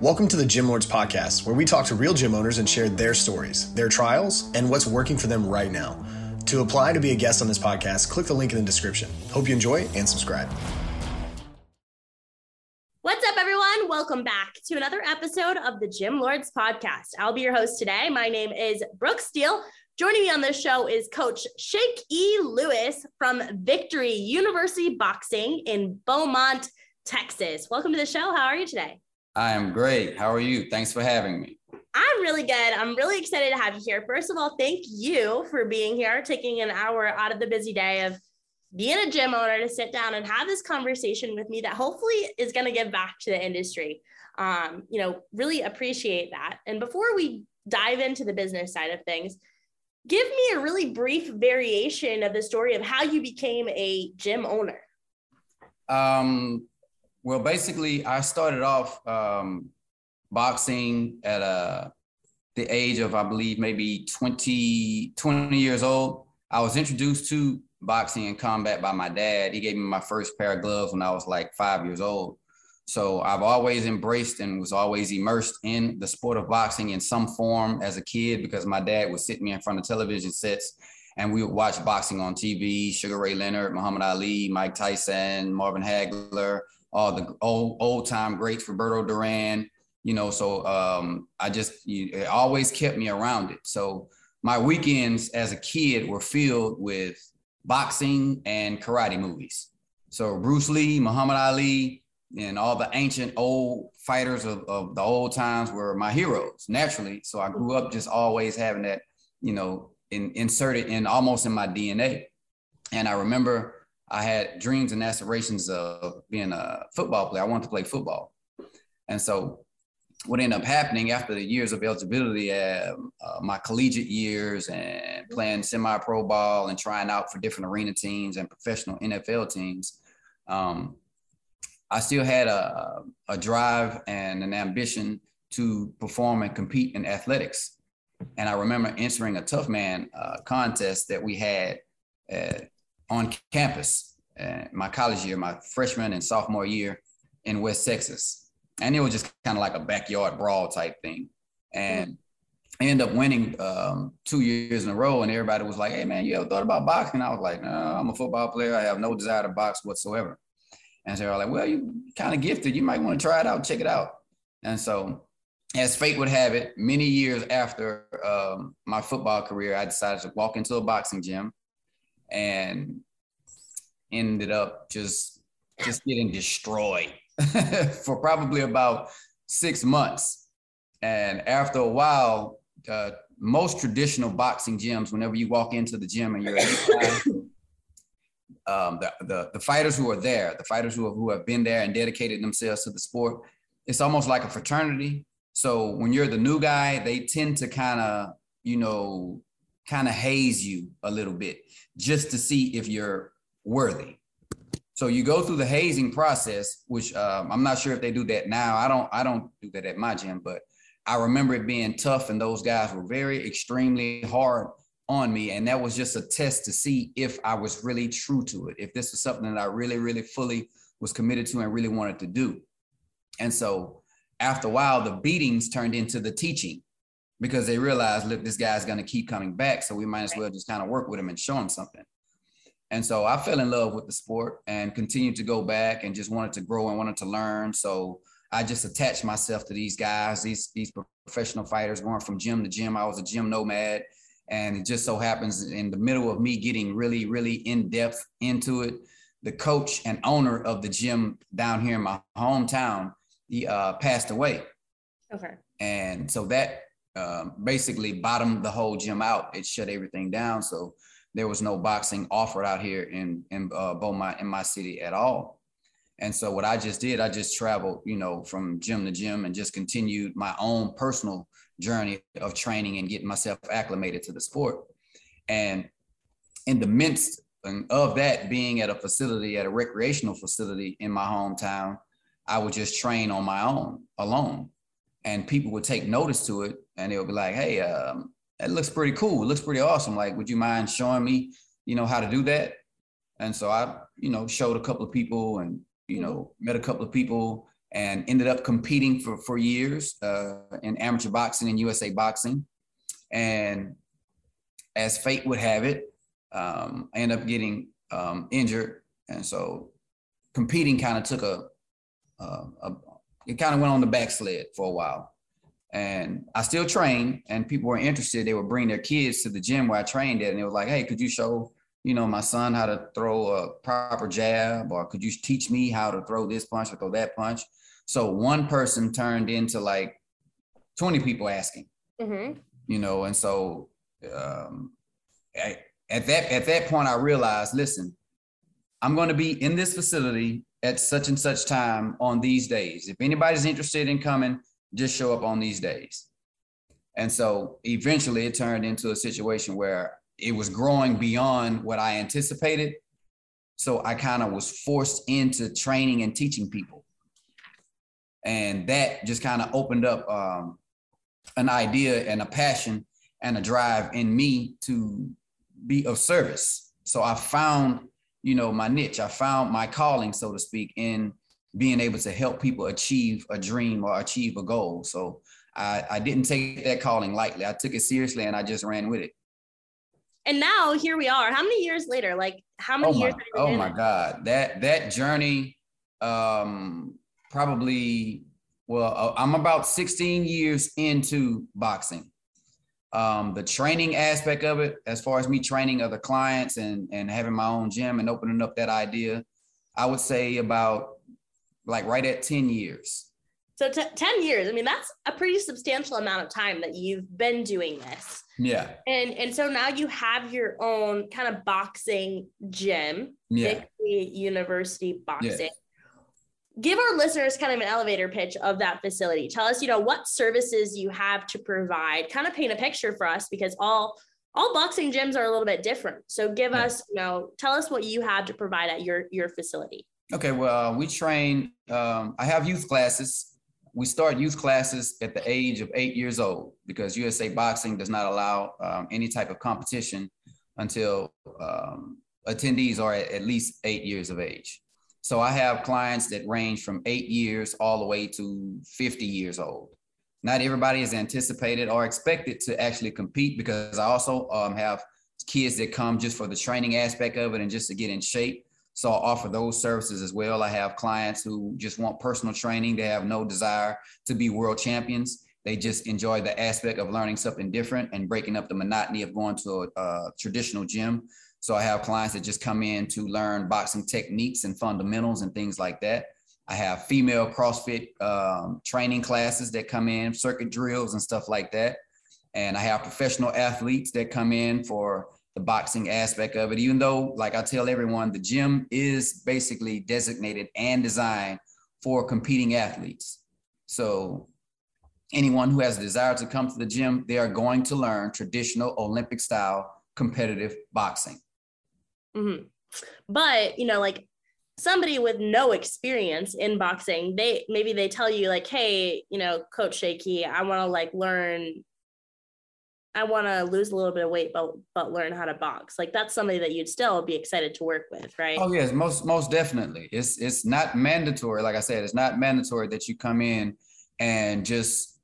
Welcome to the Gym Lords Podcast, where we talk to real gym owners and share their stories, their trials, and what's working for them right now. To apply to be a guest on this podcast, click the link in the description. Hope you enjoy and subscribe. What's up, everyone? Welcome back to another episode of the Gym Lords Podcast. I'll be your host today. My name is Brooke Steele. Joining me on this show is Coach Shake E. Lewis from Victory University Boxing in Beaumont, Texas. Welcome to the show. How are you today? I am great. How are you? Thanks for having me. I'm really good. I'm really excited to have you here. First of all, thank you for being here, taking an hour out of the busy day of being a gym owner to sit down and have this conversation with me that hopefully is going to give back to the industry. Um, you know, really appreciate that. And before we dive into the business side of things, give me a really brief variation of the story of how you became a gym owner. Um, well, basically, I started off um, boxing at uh, the age of, I believe, maybe 20, 20 years old. I was introduced to boxing and combat by my dad. He gave me my first pair of gloves when I was like five years old. So I've always embraced and was always immersed in the sport of boxing in some form as a kid because my dad would sit me in front of television sets and we would watch boxing on TV, Sugar Ray Leonard, Muhammad Ali, Mike Tyson, Marvin Hagler, all the old old time greats, Roberto Duran. You know, so um, I just you, it always kept me around it. So my weekends as a kid were filled with boxing and karate movies. So Bruce Lee, Muhammad Ali, and all the ancient old fighters of, of the old times were my heroes naturally. So I grew up just always having that, you know, in, inserted in almost in my DNA. And I remember I had dreams and aspirations of being a football player. I wanted to play football. And so what ended up happening after the years of eligibility, uh, uh, my collegiate years and playing semi-pro ball and trying out for different arena teams and professional NFL teams, um, I still had a, a drive and an ambition to perform and compete in athletics. And I remember entering a tough man uh, contest that we had uh, on campus uh, my college year, my freshman and sophomore year in West Texas. And it was just kind of like a backyard brawl type thing. And I ended up winning um, two years in a row. And everybody was like, hey, man, you ever thought about boxing? I was like, no, I'm a football player. I have no desire to box whatsoever. And so they were like, well, you kind of gifted. You might want to try it out, check it out. And so, as fate would have it, many years after um, my football career, I decided to walk into a boxing gym and ended up just just getting destroyed for probably about six months. And after a while, uh, most traditional boxing gyms, whenever you walk into the gym and you're um, the, the, the fighters who are there, the fighters who have, who have been there and dedicated themselves to the sport, it's almost like a fraternity. So when you're the new guy, they tend to kind of, you know, kind of haze you a little bit just to see if you're worthy. So you go through the hazing process, which um, I'm not sure if they do that now. I don't I don't do that at my gym, but I remember it being tough, and those guys were very extremely hard on me, and that was just a test to see if I was really true to it, if this was something that I really, really fully was committed to and really wanted to do. And so after a while, the beatings turned into the teaching because they realized, look, this guy's going to keep coming back, so we might as well just kind of work with him and show him something. And so I fell in love with the sport and continued to go back and just wanted to grow and wanted to learn. So I just attached myself to these guys, these these professional fighters, going from gym to gym. I was a gym nomad. And it just so happens in the middle of me getting really, really in depth into it, the coach and owner of the gym down here in my hometown, he uh, passed away. Okay. And so that um, basically bottomed the whole gym out. It shut everything down. So there was no boxing offered out here in in uh, Beaumont in my city at all. And so what I just did, I just traveled, you know, from gym to gym and just continued my own personal journey of training and getting myself acclimated to the sport. And in the midst of that, being at a facility, at a recreational facility in my hometown, I would just train on my own, alone. And people would take notice to it and they would be like, hey, um, that looks pretty cool. It looks pretty awesome. Like, would you mind showing me, you know, how to do that? And so I, you know, showed a couple of people and, you know, met a couple of people and ended up competing for, for years uh, in amateur boxing and USA boxing. And as fate would have it, um, I ended up getting um, injured. And so competing kind of took a, a, a it kind of went on the backslid for a while. And I still trained, and people were interested. They would bring their kids to the gym where I trained at. And they were like, hey, could you show, you know, my son how to throw a proper jab? Or could you teach me how to throw this punch or throw that punch? So one person turned into like 20 people asking, mm-hmm. you know, and so um, I, at that at that point I realized, listen, I'm going to be in this facility at such and such time on these days. If anybody's interested in coming, just show up on these days. And so eventually it turned into a situation where it was growing beyond what I anticipated. So I kind of was forced into training and teaching people and that just kind of opened up um, an idea and a passion and a drive in me to be of service so i found you know my niche. I found my calling so to speak in being able to help people achieve a dream or achieve a goal. So i, I didn't take that calling lightly. I took it seriously and i just ran with it. And now here we are. How many years later? Like how many oh years my, oh my god. That that journey um probably well uh, i'm about 16 years into boxing um, the training aspect of it as far as me training other clients and and having my own gym and opening up that idea i would say about like right at 10 years. So t- 10 years i mean that's a pretty substantial amount of time that you've been doing this. Yeah. And and so now you have your own kind of boxing gym yeah. university boxing give our listeners kind of an elevator pitch of that facility. Tell us, you know, what services you have to provide. Kind of paint a picture for us because all all boxing gyms are a little bit different. So give yeah. us, you know, tell us what you have to provide at your your facility. Okay, well, we train. Um, I have youth classes. We start youth classes at the age of eight years old because USA Boxing does not allow um, any type of competition until um, attendees are at, at least eight years of age. So I have clients that range from eight years all the way to 50 years old. Not everybody is anticipated or expected to actually compete because I also um, have kids that come just for the training aspect of it and just to get in shape. So I offer those services as well. I have clients who just want personal training. They have no desire to be world champions. They just enjoy the aspect of learning something different and breaking up the monotony of going to a, a traditional gym. So I have clients that just come in to learn boxing techniques and fundamentals and things like that. I have female CrossFit um, training classes that come in, circuit drills and stuff like that. And I have professional athletes that come in for the boxing aspect of it. Even though, like I tell everyone, the gym is basically designated and designed for competing athletes. So anyone who has a desire to come to the gym, they are going to learn traditional Olympic style competitive boxing. Mm-hmm. But, you know, like somebody with no experience in boxing, they maybe they tell you, like, hey, you know, Coach Shakey, I want to like learn. I want to lose a little bit of weight, but but learn how to box. Like that's somebody that you'd still be excited to work with, right? Oh yes, most most definitely. It's it's not mandatory. Like I said, it's not mandatory that you come in and just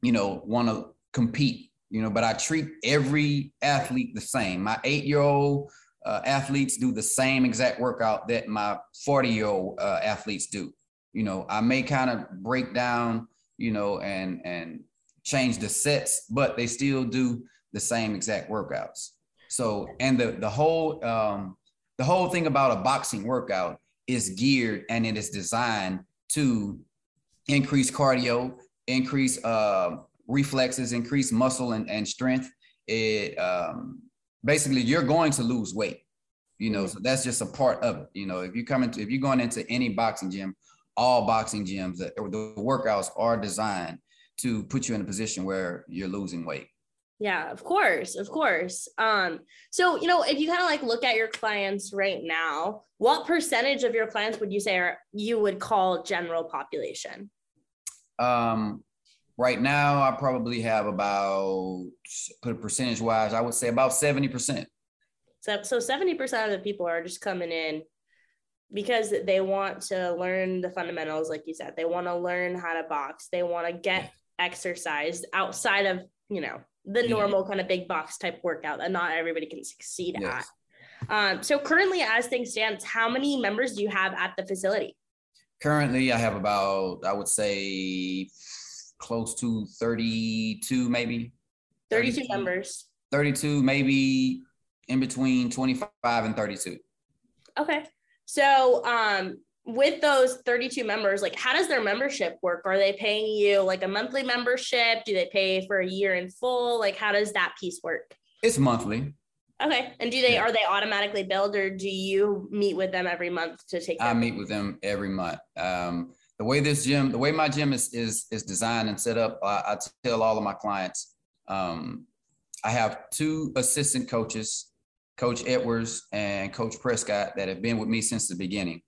you know want to compete. You know, but I treat every athlete the same. My eight year old uh, athletes do the same exact workout that my 40 year old uh, athletes do. You know, I may kind of break down, you know, and and change the sets, but they still do the same exact workouts. So, and the the whole um, the whole thing about a boxing workout is geared and it is designed to increase cardio, increase uh, reflexes, increase muscle and, and strength. It um, basically you're going to lose weight you know so that's just a part of it you know if you come into if you're going into any boxing gym all boxing gyms the workouts are designed to put you in a position where you're losing weight. Yeah of course of course. Um so you know if you kind of like look at your clients right now what percentage of your clients would you say are you would call general population? Um Right now, I probably have about, put a percentage wise, I would say about 70%. So, so 70% of the people are just coming in because they want to learn the fundamentals, like you said. They want to learn how to box. They want to get exercise outside of, you know, the normal kind of big box type workout that not everybody can succeed yes. at. Um, so currently, as things stand, how many members do you have at the facility? Currently, I have about, I would say, close to 32, maybe. 32, 32 members. 32, maybe in between 25 and 32. Okay. So, um, with those 32 members, like how does their membership work? Are they paying you like a monthly membership? Do they pay for a year in full? Like how does that piece work? It's monthly. Okay. And do they yeah. are they automatically billed or do you meet with them every month to take I meet with them every month. Um, the way this gym, the way my gym is is is designed and set up, I, I tell all of my clients, um, I have two assistant coaches, Coach Edwards and Coach Prescott, that have been with me since the beginning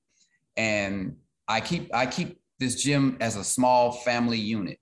and I keep I keep this gym as a small family unit.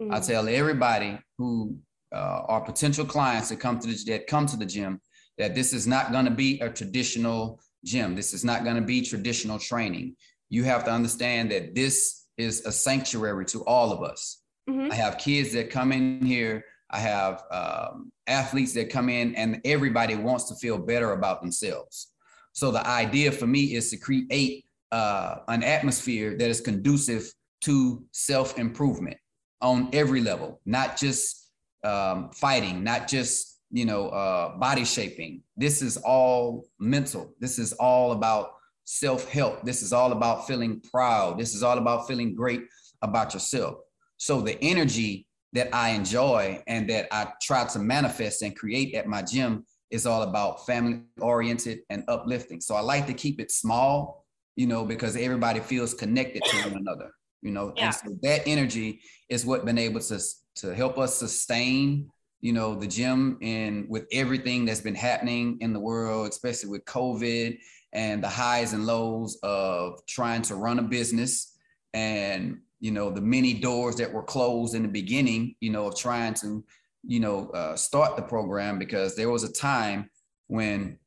Mm-hmm. I tell everybody who uh, are potential clients that come to the that come to the gym that this is not going to be a traditional gym. This is not going to be traditional training. You have to understand that this is a sanctuary to all of us. Mm-hmm. I have kids that come in here. I have um, athletes that come in, and everybody wants to feel better about themselves. So the idea for me is to create uh, an atmosphere that is conducive to self improvement on every level, not just um, fighting, not just you know uh, body shaping. This is all mental. This is all about self help. This is all about feeling proud. This is all about feeling great about yourself. So the energy that I enjoy and that I try to manifest and create at my gym is all about family oriented and uplifting. So I like to keep it small you know, because everybody feels connected to one another, you know. Yeah. And so that energy is what been able to to help us sustain, you know, the gym and with everything that's been happening in the world, especially with COVID and the highs and lows of trying to run a business and you know the many doors that were closed in the beginning you know of trying to you know uh, start the program because there was a time when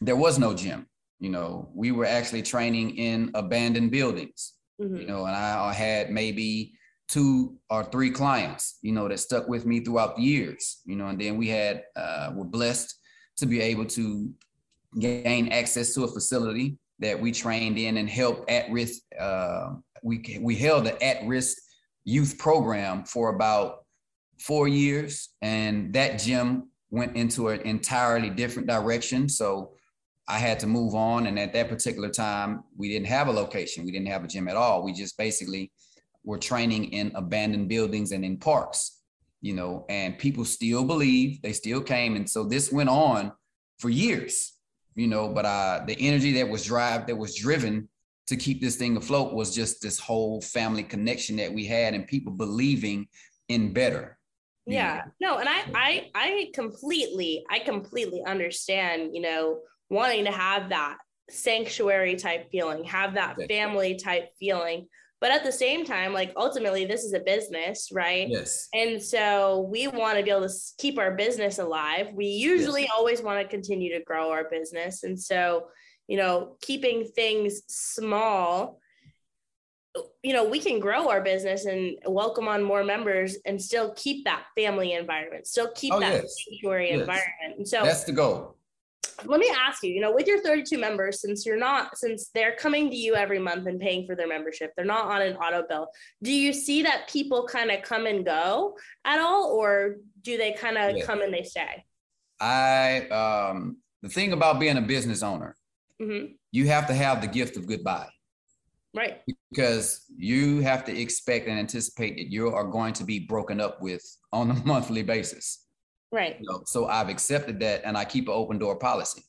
there was no gym you know, we were actually training in abandoned buildings, mm-hmm. you know, and I, I had maybe two or three clients, you know, that stuck with me throughout the years, you know, and then we had, uh, were blessed to be able to gain access to a facility that we trained in and helped at risk. Uh, we, we held an at risk youth program for about four years, and that gym went into an entirely different direction. So I had to move on. And at that particular time, we didn't have a location. We didn't have a gym at all. We just basically were training in abandoned buildings and in parks, you know, and people still believe they still came. And so this went on for years, you know, but uh, the energy that was drive that was driven to keep this thing afloat was just this whole family connection that we had and people believing in better. Yeah. Know? No, and I I I completely I completely understand, you know, wanting to have that sanctuary type feeling, have that family type feeling. But at the same time, like ultimately, this is a business, right? Yes. And so we want to be able to keep our business alive. We usually yes. always want to continue to grow our business. And so, you know, keeping things small, you know, we can grow our business and welcome on more members and still keep that family environment, still keep oh, that yes. sanctuary yes. environment. And so that's the goal let me ask you, you know, with your 32 members, since you're not, since they're coming to you every month and paying for their membership, they're not on an auto bill. Do you see that people kind of come and go at all, or do they kind of yeah. come and they stay? I, um, the thing about being a business owner, mm-hmm. you have to have the gift of goodbye. Right. Because you have to expect and anticipate that you are going to be broken up with on a monthly basis. Right. You know, so I've accepted that and I keep an open door policy.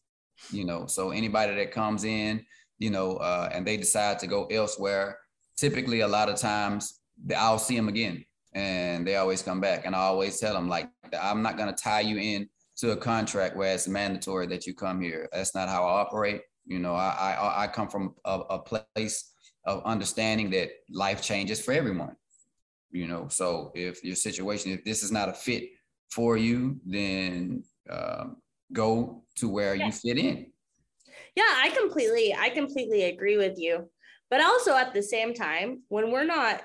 You know, so anybody that comes in, you know, uh, and they decide to go elsewhere, typically a lot of times I'll see them again and they always come back. And I always tell them, like, I'm not going to tie you in to a contract where it's mandatory that you come here. That's not how I operate. You know, I, I, I come from a, a place of understanding that life changes for everyone. You know, so if your situation, if this is not a fit for you, then um, go to where yeah. you fit in. Yeah, I completely, I completely agree with you. But also at the same time, when we're not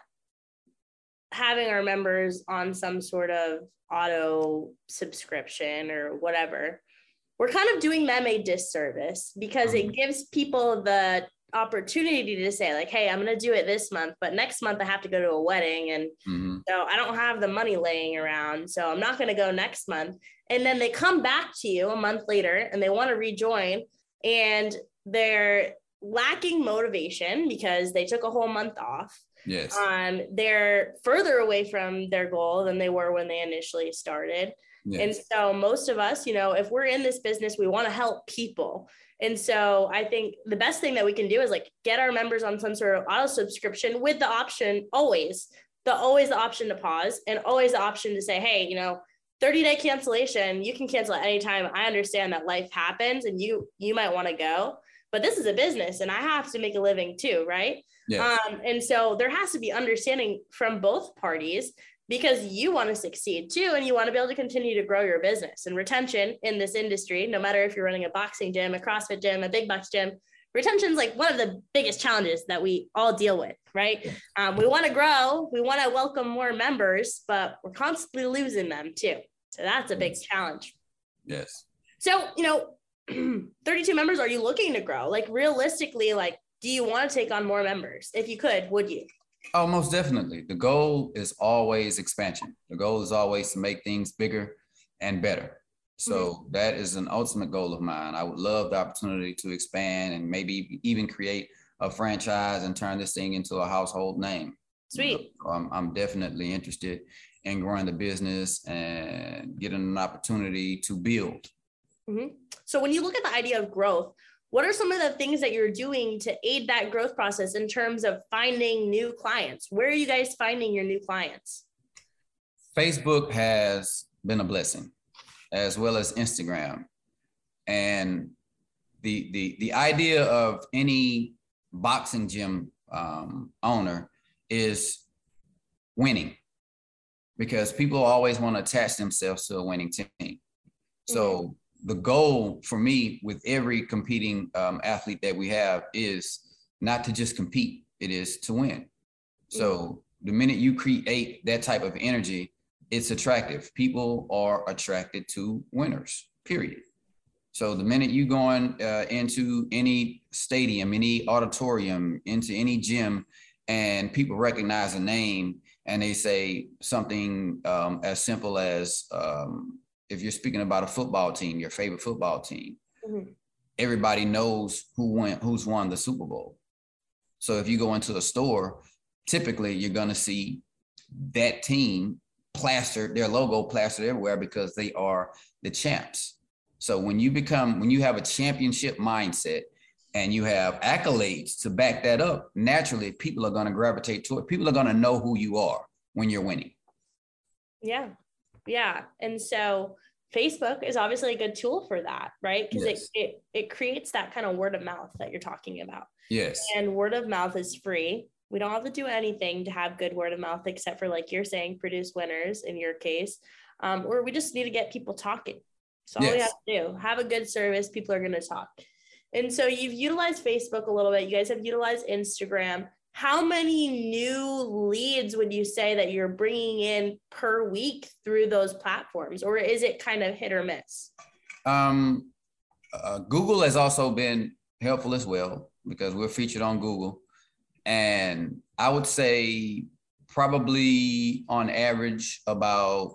having our members on some sort of auto subscription or whatever, we're kind of doing them a disservice because it mm-hmm. gives people the opportunity to say like hey i'm going to do it this month but next month i have to go to a wedding and mm-hmm. so i don't have the money laying around so i'm not going to go next month. And then they come back to you a month later and they want to rejoin and they're lacking motivation because they took a whole month off. Yes. Um they're further away from their goal than they were when they initially started. Yes. and so most of us you know if we're in this business we want to help people and so I think the best thing that we can do is like get our members on some sort of auto subscription with the option always, the always the option to pause and always the option to say, hey, you know, 30 day cancellation, you can cancel at any time. I understand that life happens and you you might want to go, but this is a business and I have to make a living too, right? Yes. Um, and so there has to be understanding from both parties because you want to succeed too and you want to be able to continue to grow your business. And retention in this industry no matter if you're running a boxing gym a crossfit gym a big box gym retention is like one of the biggest challenges that we all deal with right? Um, we want to grow we want to welcome more members but we're constantly losing them too. So that's a big challenge. Yes. So you know 32 members are you looking to grow? Like realistically like do you want to take on more members? If you could would you Oh, most definitely. The goal is always expansion. The goal is always to make things bigger and better. So mm-hmm. that is an ultimate goal of mine. I would love the opportunity to expand and maybe even create a franchise and turn this thing into a household name. Sweet. So I'm, I'm definitely interested in growing the business and getting an opportunity to build. Mm-hmm. So when you look at the idea of growth, what are some of the things that you're doing to aid that growth process in terms of finding new clients? Where are you guys finding your new clients? Facebook has been a blessing as well as instagram. And the the the idea of any boxing gym um, owner is winning because people always want to attach themselves to a winning team. So mm-hmm the goal for me with every competing um, athlete that we have is not to just compete it is to win. So mm-hmm. the minute you create that type of energy it's attractive. People are attracted to winners period. So the minute you go uh, into any stadium any auditorium into any gym and people recognize a name and they say something um, as simple as um, if you're speaking about a football team, your favorite football team, mm-hmm. everybody knows who went, who's won the Super Bowl. So if you go into a store, typically you're going to see that team plastered, their logo plastered everywhere because they are the champs. So when you become, when you have a championship mindset and you have accolades to back that up, naturally people are going to gravitate to it. People are going to know who you are when you're winning. Yeah. Yeah. And so Facebook is obviously a good tool for that, right? Because yes. it, it it creates that kind of word of mouth that you're talking about. Yes. And word of mouth is free. We don't have to do anything to have good word of mouth except for like you're saying, produce winners in your case. Um, or we just need to get people talking. So all yes. we have to do, have a good service, people are gonna talk. And so you've utilized Facebook a little bit. You guys have utilized Instagram how many new leads would you say that you're bringing in per week through those platforms or is it kind of hit or miss? Um, uh, google has also been helpful as well because we're featured on google. And i would say probably on average about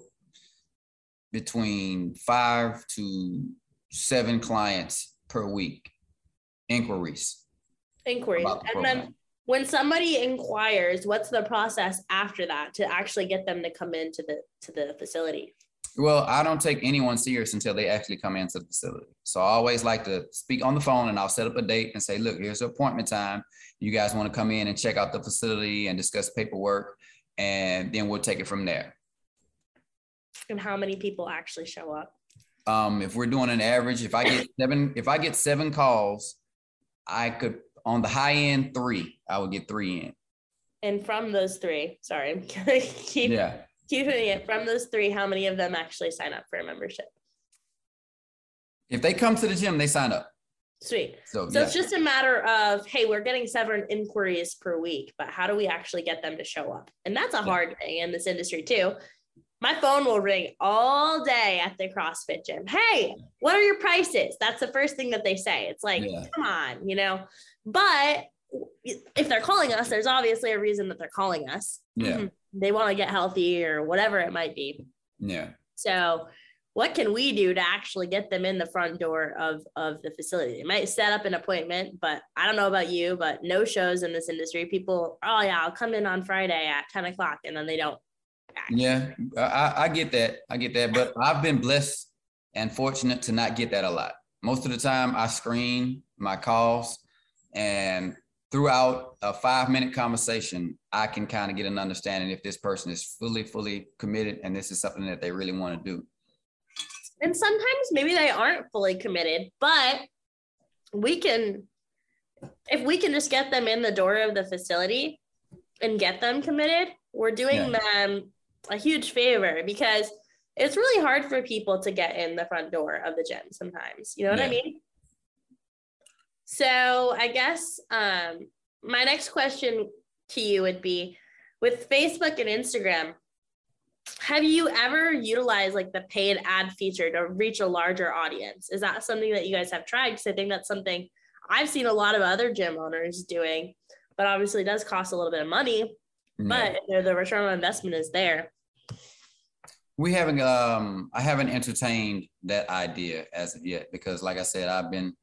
between five to seven clients per week. Inquiries. Inquiries. The and then when somebody inquires what's the process after that to actually get them to come into the to the facility? Well i don't take anyone serious until they actually come into the facility. So i always like to speak on the phone and i'll set up a date and say look here's the appointment time. You guys want to come in and check out the facility and discuss paperwork and then we'll take it from there. And how many people actually show up? Um, if we're doing an average if i get seven if i get seven calls i could on the high end, three. I would get three in. And from those three, sorry, I'm gonna keep yeah. keeping it. From those three, how many of them actually sign up for a membership? If they come to the gym, they sign up. Sweet. So, so yeah. it's just a matter of, hey, we're getting seven inquiries per week, but how do we actually get them to show up? And that's a yeah. hard thing in this industry too. My phone will ring all day at the CrossFit gym. Hey, what are your prices? That's the first thing that they say. It's like, yeah. come on, you know. But if they're calling us, there's obviously a reason that they're calling us. Yeah. Mm-hmm. They want to get healthy or whatever it might be. Yeah. So what can we do to actually get them in the front door of of the facility they might set up an appointment but i don't know about you but no shows in this industry people oh yeah i'll come in on friday at 10 o'clock and then they don't yeah I, I get that. I get that. But i've been blessed and fortunate to not get that a lot. Most of the time i screen my calls and throughout a five minute conversation i can kind of get an understanding if this person is fully fully committed and this is something that they really want to do. And sometimes maybe they aren't fully committed, but we can, if we can just get them in the door of the facility and get them committed, we're doing yeah. them a huge favor because it's really hard for people to get in the front door of the gym sometimes. You know what yeah. I mean? So I guess um, my next question to you would be with Facebook and Instagram, have you ever utilized like the paid ad feature to reach a larger audience? Is that something that you guys have tried? Because I think that's something I've seen a lot of other gym owners doing, but obviously it does cost a little bit of money. Yeah. But the return on investment is there. We haven't um I haven't entertained that idea as of yet because like I said, I've been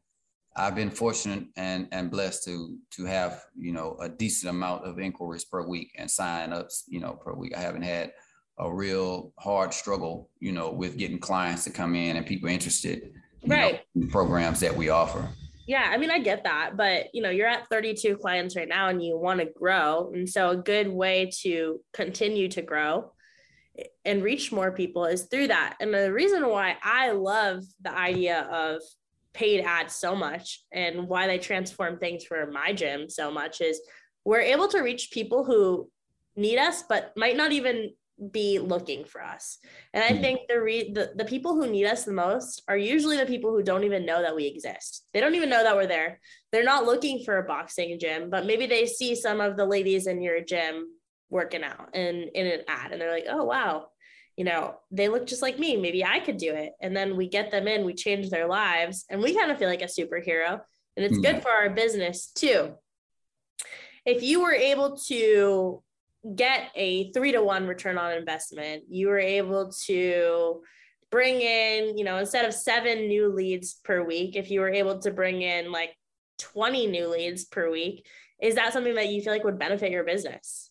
I've been fortunate and and blessed to to have, you know, a decent amount of inquiries per week and sign ups, you know, per week. I haven't had a real hard struggle, you know, with getting clients to come in and people interested, right? Know, in programs that we offer. Yeah, I mean, I get that, but you know, you're at 32 clients right now, and you want to grow, and so a good way to continue to grow and reach more people is through that. And the reason why I love the idea of paid ads so much and why they transform things for my gym so much is we're able to reach people who need us but might not even be looking for us. And I hmm. think the, re- the the people who need us the most are usually the people who don't even know that we exist. They don't even know that we're there. They're not looking for a boxing gym, but maybe they see some of the ladies in your gym working out and in an ad and they're like, "Oh, wow. You know, they look just like me. Maybe I could do it." And then we get them in, we change their lives, and we kind of feel like a superhero. And it's good hmm. for our business too. If you were able to get a three to one return on investment. You were able to bring in, you know, instead of seven new leads per week, if you were able to bring in like 20 new leads per week, is that something that you feel like would benefit your business?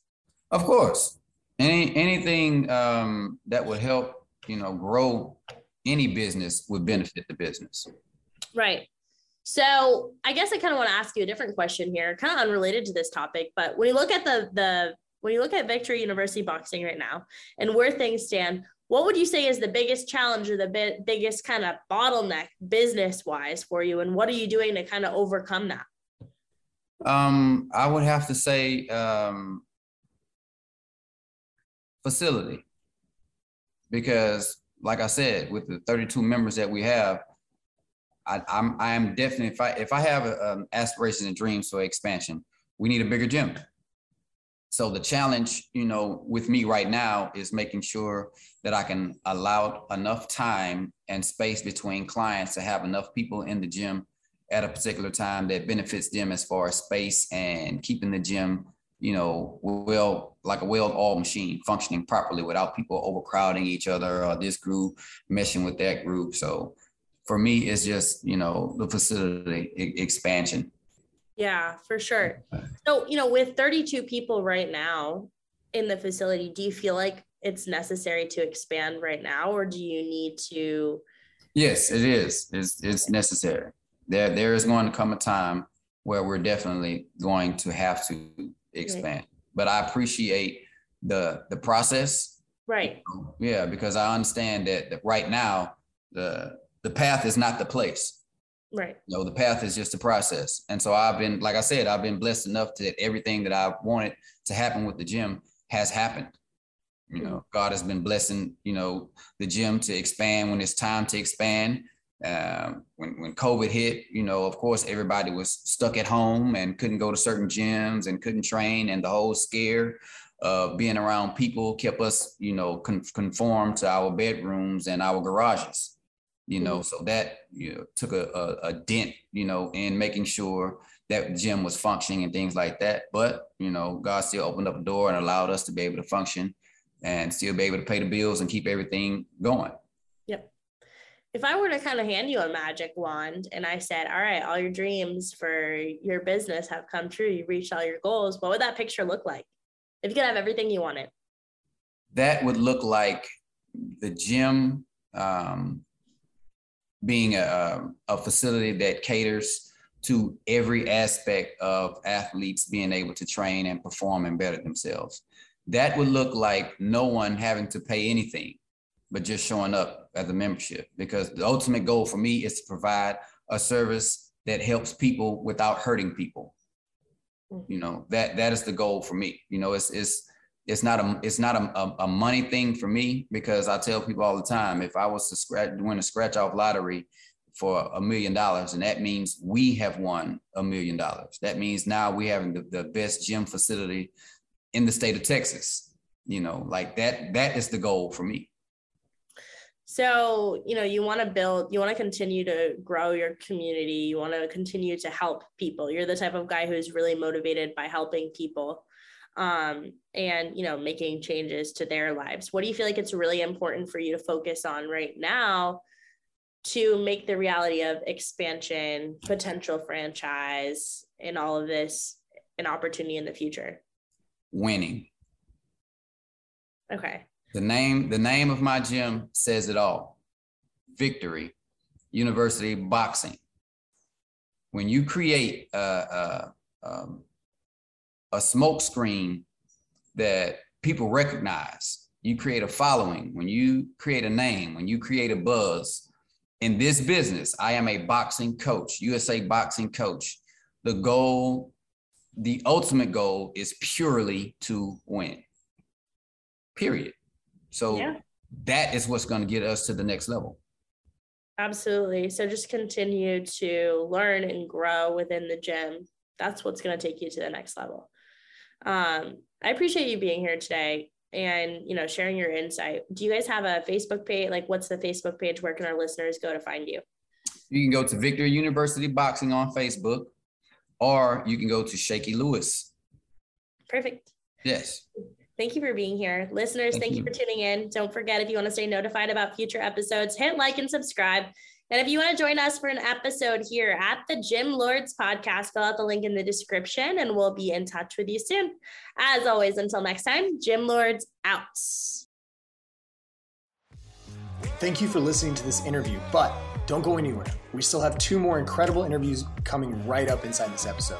Of course. Any anything um, that would help, you know, grow any business would benefit the business. Right. So I guess I kind of want to ask you a different question here, kind of unrelated to this topic, but when you look at the the when you look at Victory University Boxing right now and where things stand, what would you say is the biggest challenge or the bi- biggest kind of bottleneck business wise for you? And what are you doing to kind of overcome that? Um, I would have to say um, facility. Because, like I said, with the 32 members that we have, I, I'm I am definitely if I if I have um, aspirations and dreams for expansion, we need a bigger gym. So the challenge, you know, with me right now is making sure that I can allow enough time and space between clients to have enough people in the gym at a particular time that benefits them as far as space and keeping the gym, you know, well, like a well-oiled machine functioning properly without people overcrowding each other or this group meshing with that group. So for me, it's just, you know, the facility expansion. Yeah, for sure. So, you know, with 32 people right now in the facility, do you feel like it's necessary to expand right now or do you need to Yes, it is. It's it's necessary. There there is going to come a time where we're definitely going to have to expand. Right. But I appreciate the the process. Right. Yeah, because I understand that, that right now the the path is not the place. Right. You know, the path is just a process. And so I've been, like I said, I've been blessed enough that everything that I wanted to happen with the gym has happened. You know, mm-hmm. God has been blessing, you know, the gym to expand when it's time to expand. Um, when when COVID hit, you know, of course, everybody was stuck at home and couldn't go to certain gyms and couldn't train, and the whole scare of being around people kept us, you know, con- conformed to our bedrooms and our garages. You know, mm-hmm. so that you know took a, a, a dent, you know, in making sure that gym was functioning and things like that. But you know, God still opened up a door and allowed us to be able to function and still be able to pay the bills and keep everything going if I were to kind of hand you a magic wand and I said, all right, all your dreams for your business have come true, you reached all your goals, what would that picture look like? If you could have everything you wanted. That would look like the gym um, being a, a facility that caters to every aspect of athletes being able to train and perform and better themselves. That would look like no one having to pay anything but just showing up as a membership because the ultimate goal for me is to provide a service that helps people without hurting people. Mm-hmm. You know that that is the goal for me. You know it's it's it's not a it's not a, a, money thing for me because i tell people all the time if i was to scratch win a scratch off lottery for a million dollars and that means we have won a million dollars. That means now we having the, the best gym facility in the state of texas. You know like that that is the goal for me so, you know, you want to build, you want to continue to grow your community, you want to continue to help people. You're the type of guy who's really motivated by helping people um, and, you know, making changes to their lives. What do you feel like it's really important for you to focus on right now to make the reality of expansion, potential franchise, and all of this an opportunity in the future? Winning. Okay. The name, the name of my gym says it all. Victory University Boxing. When you create a, a, um, a smoke screen that people recognize, you create a following, when you create a name, when you create a buzz. In this business, I am a boxing coach, USA boxing coach. The goal, the ultimate goal is purely to win. Period. So yeah. that is what's going to get us to the next level. Absolutely. So just continue to learn and grow within the gym. That's what's going to take you to the next level. Um, I appreciate you being here today and you know sharing your insight. Do you guys have a Facebook page? Like, what's the Facebook page? Where can our listeners go to find you? You can go to Victory University Boxing on Facebook, or you can go to Shakey Lewis. Perfect. Yes. Thank you for being here. Listeners, thank, thank you. you for tuning in. Don't forget if you want to stay notified about future episodes, hit like and subscribe. And if you want to join us for an episode here at the Gym Lords podcast, fill out the link in the description and we'll be in touch with you soon. As always, until next time, Gym Lords out. Thank you for listening to this interview, but don't go anywhere. We still have two more incredible interviews coming right up inside this episode.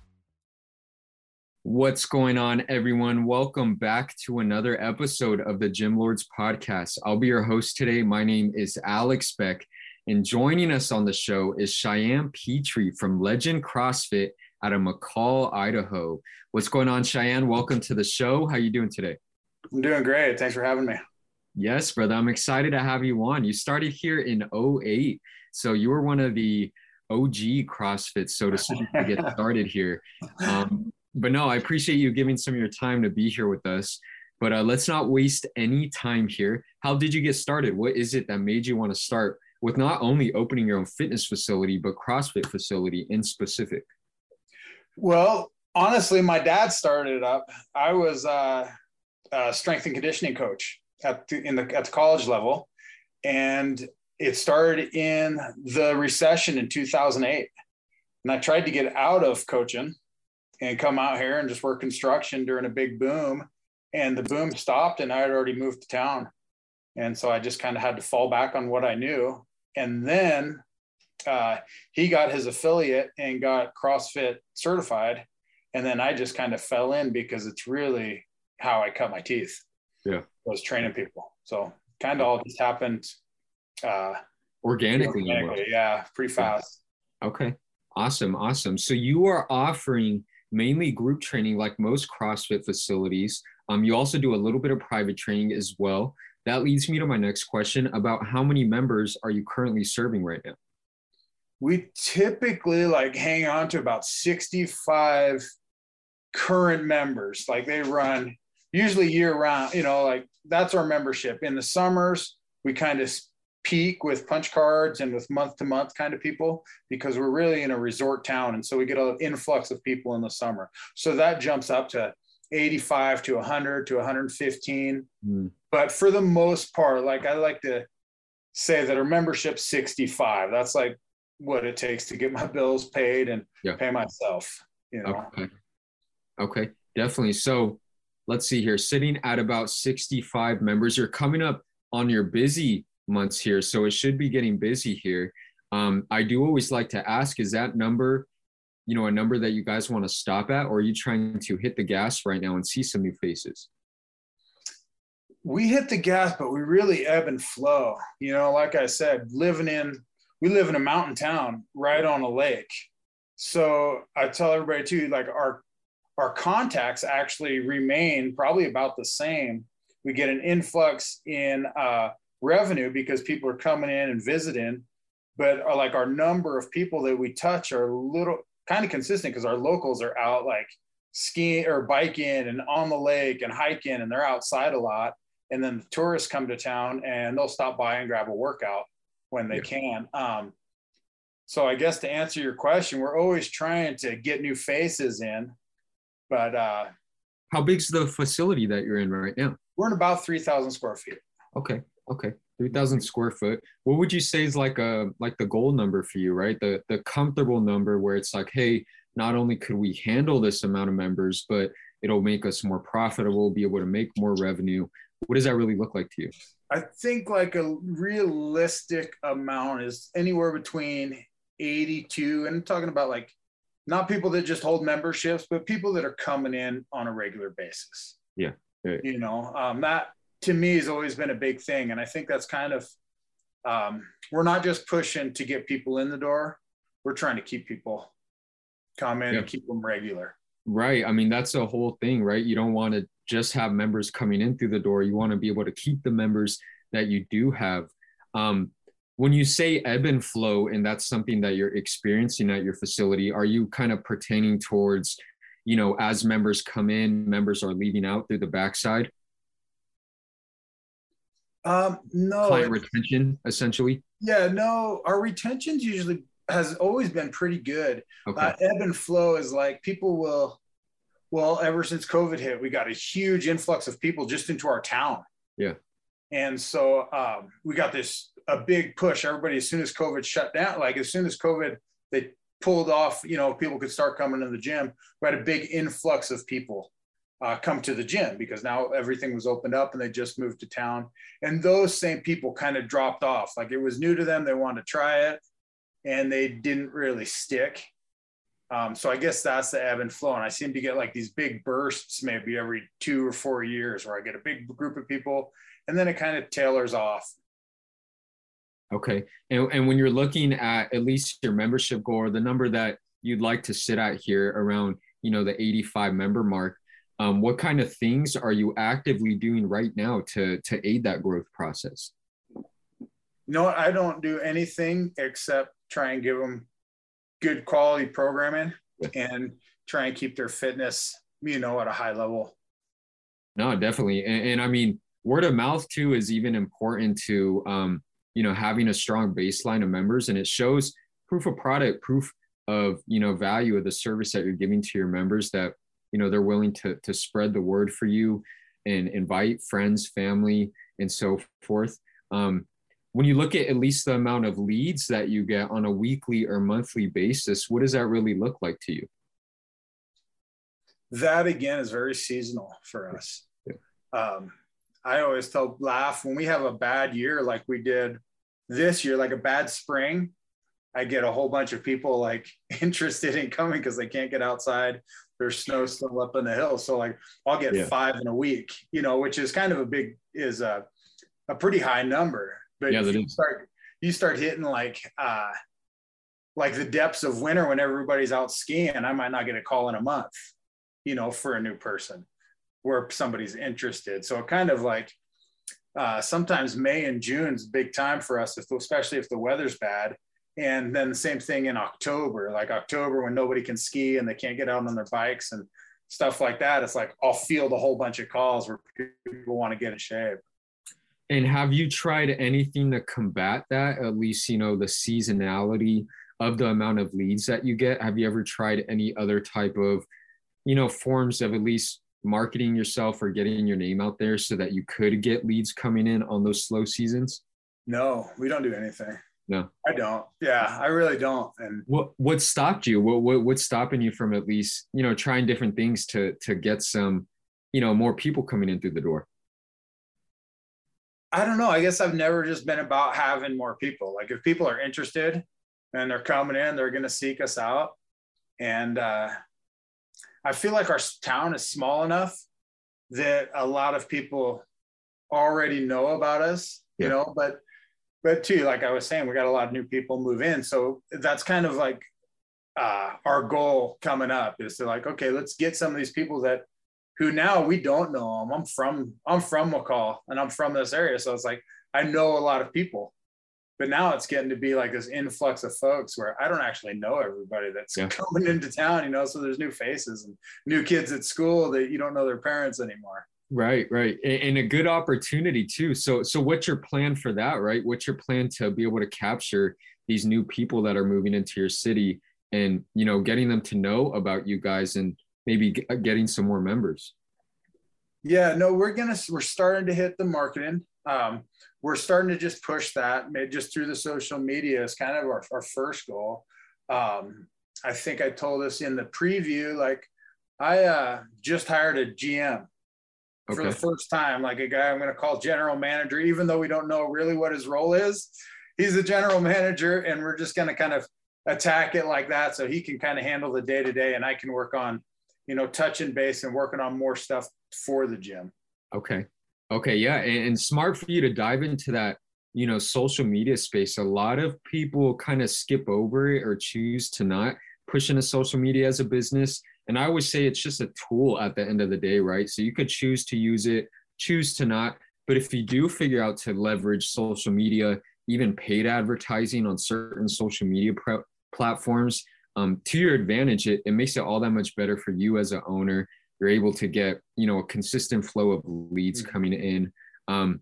What's going on, everyone? Welcome back to another episode of the Gym Lords podcast. I'll be your host today. My name is Alex Beck, and joining us on the show is Cheyenne Pietri from Legend CrossFit out of McCall, Idaho. What's going on, Cheyenne? Welcome to the show. How are you doing today? I'm doing great. Thanks for having me. Yes, brother. I'm excited to have you on. You started here in 08. So you were one of the OG CrossFit, so to speak, to get started here. Um, but no, I appreciate you giving some of your time to be here with us. But uh, let's not waste any time here. How did you get started? What is it that made you want to start with not only opening your own fitness facility, but CrossFit facility in specific? Well, honestly, my dad started it up. I was uh, a strength and conditioning coach at the, in the at the college level, and it started in the recession in 2008. And I tried to get out of coaching and come out here and just work construction during a big boom. And the boom stopped, and I had already moved to town. And so I just kind of had to fall back on what I knew. And then uh, he got his affiliate and got CrossFit certified, and then I just kind of fell in because it's really how I cut my teeth. Yeah, was training people. So kind of all just happened uh, organically. organically yeah, pretty fast. Okay, awesome, awesome. So you are offering mainly group training, like most CrossFit facilities. Um, you also do a little bit of private training as well. That leads me to my next question about how many members are you currently serving right now? We typically like hang on to about 65 current members. Like they run usually year round, you know, like that's our membership. In the summers, we kind of peak with punch cards and with month to month kind of people because we're really in a resort town. And so we get an influx of people in the summer. So that jumps up to 85 to 100 to 115. Mm. But for the most part, like I like to say that our membership 65. That's like what it takes to get my bills paid and yeah. pay myself. You know. Okay. Okay, definitely. So let's see here. Sitting at about 65 members, you're coming up on your busy months here, so it should be getting busy here. Um, I do always like to ask: Is that number, you know, a number that you guys want to stop at, or are you trying to hit the gas right now and see some new faces? we hit the gas, but we really ebb and flow. You know, like I said, living in, we live in a mountain town right on a lake. So I tell everybody too, like our, our contacts actually remain probably about the same. We get an influx in uh, revenue because people are coming in and visiting, but uh, like our number of people that we touch are a little kind of consistent because our locals are out like skiing or biking and on the lake and hiking and they're outside a lot and then the tourists come to town and they'll stop by and grab a workout when they yeah. can. Um, so I guess to answer your question, we're always trying to get new faces in, but uh, how big's the facility that you're in right now? We're in about three thousand square feet. Okay, okay, three thousand square foot. What would you say is like a like the goal number for you, right? The the comfortable number where it's like, hey, not only could we handle this amount of members, but it'll make us more profitable, be able to make more revenue what does that really look like to you? I think like a realistic amount is anywhere between 82 and I'm talking about like not people that just hold memberships, but people that are coming in on a regular basis. Yeah. Right. You know, um, that to me has always been a big thing. And I think that's kind of, um, we're not just pushing to get people in the door. We're trying to keep people come in yeah. and keep them regular. Right. I mean, that's the whole thing, right? You don't want to just have members coming in through the door. You want to be able to keep the members that you do have. Um, when you say ebb and flow, and that's something that you're experiencing at your facility, are you kind of pertaining towards, you know, as members come in, members are leaving out through the backside? Um, no. Client retention, essentially. Yeah, no. Our retention's usually has always been pretty good. Okay. Uh, ebb and flow is like people will well, ever since COVID hit, we got a huge influx of people just into our town. Yeah. And so um, we got this a big push. Everybody, as soon as COVID shut down, like as soon as COVID, they pulled off, you know, people could start coming to the gym. We had a big influx of people uh, come to the gym because now everything was opened up and they just moved to town. And those same people kind of dropped off. Like it was new to them. They wanted to try it and they didn't really stick. Um, so I guess that's the ebb and flow. And I seem to get like these big bursts maybe every two or four years where I get a big group of people and then it kind of tailors off. Okay. And, and when you're looking at at least your membership goal or the number that you'd like to sit at here around, you know, the 85 member mark, um, what kind of things are you actively doing right now to, to aid that growth process? No, I don't do anything except try and give them good quality programming and try and keep their fitness, you know, at a high level. No, definitely. And, and I mean, word of mouth too is even important to, um, you know, having a strong baseline of members and it shows proof of product, proof of, you know, value of the service that you're giving to your members that, you know, they're willing to, to spread the word for you and invite friends, family, and so forth. Um, when you look at at least the amount of leads that you get on a weekly or monthly basis, what does that really look like to you? That again is very seasonal for us. Yeah. Um, I always tell laugh when we have a bad year like we did this year, like a bad spring, I get a whole bunch of people like interested in coming because they can't get outside. There's snow still up in the hill. So like I'll get yeah. five in a week, you know, which is kind of a big is a, a pretty high number. But yeah, you start you start hitting like uh like the depths of winter when everybody's out skiing, I might not get a call in a month, you know, for a new person where somebody's interested. So it kind of like uh, sometimes May and June's big time for us, especially if the weather's bad. And then the same thing in October, like October when nobody can ski and they can't get out on their bikes and stuff like that. It's like I'll field a whole bunch of calls where people want to get in shape. And have you tried anything to combat that? At least you know the seasonality of the amount of leads that you get. Have you ever tried any other type of, you know, forms of at least marketing yourself or getting your name out there so that you could get leads coming in on those slow seasons? No, we don't do anything. No, I don't. Yeah, I really don't. And what what stopped you? What what what's stopping you from at least you know trying different things to to get some you know more people coming in through the door? I don't know. I guess I've never just been about having more people. Like if people are interested and they're coming in, they're going to seek us out. And uh, I feel like our town is small enough that a lot of people already know about us, yeah. you know, but but too, like I was saying, we got a lot of new people move in. So that's kind of like uh, our goal coming up is to like, okay, let's get some of these people that who now we don't know them. I'm from I'm from McCall and I'm from this area, so it's like I know a lot of people but now it's getting to be like this influx of folks where I don't actually know everybody that's yeah. coming into town, you know. So there's new faces and new kids at school that you don't know their parents anymore. Right, right, and a good opportunity too. So, so what's your plan for that? Right, what's your plan to be able to capture these new people that are moving into your city, and you know, getting them to know about you guys, and maybe getting some more members. Yeah, no, we're gonna we're starting to hit the marketing. Um, we're starting to just push that maybe just through the social media is kind of our, our first goal um, i think i told us in the preview like i uh, just hired a gm okay. for the first time like a guy i'm going to call general manager even though we don't know really what his role is he's a general manager and we're just going to kind of attack it like that so he can kind of handle the day to day and i can work on you know touching base and working on more stuff for the gym okay Okay, yeah, and, and smart for you to dive into that, you know, social media space. A lot of people kind of skip over it or choose to not push into social media as a business. And I always say it's just a tool at the end of the day, right? So you could choose to use it, choose to not. But if you do figure out to leverage social media, even paid advertising on certain social media pre- platforms, um, to your advantage, it, it makes it all that much better for you as an owner you're able to get you know a consistent flow of leads mm-hmm. coming in um,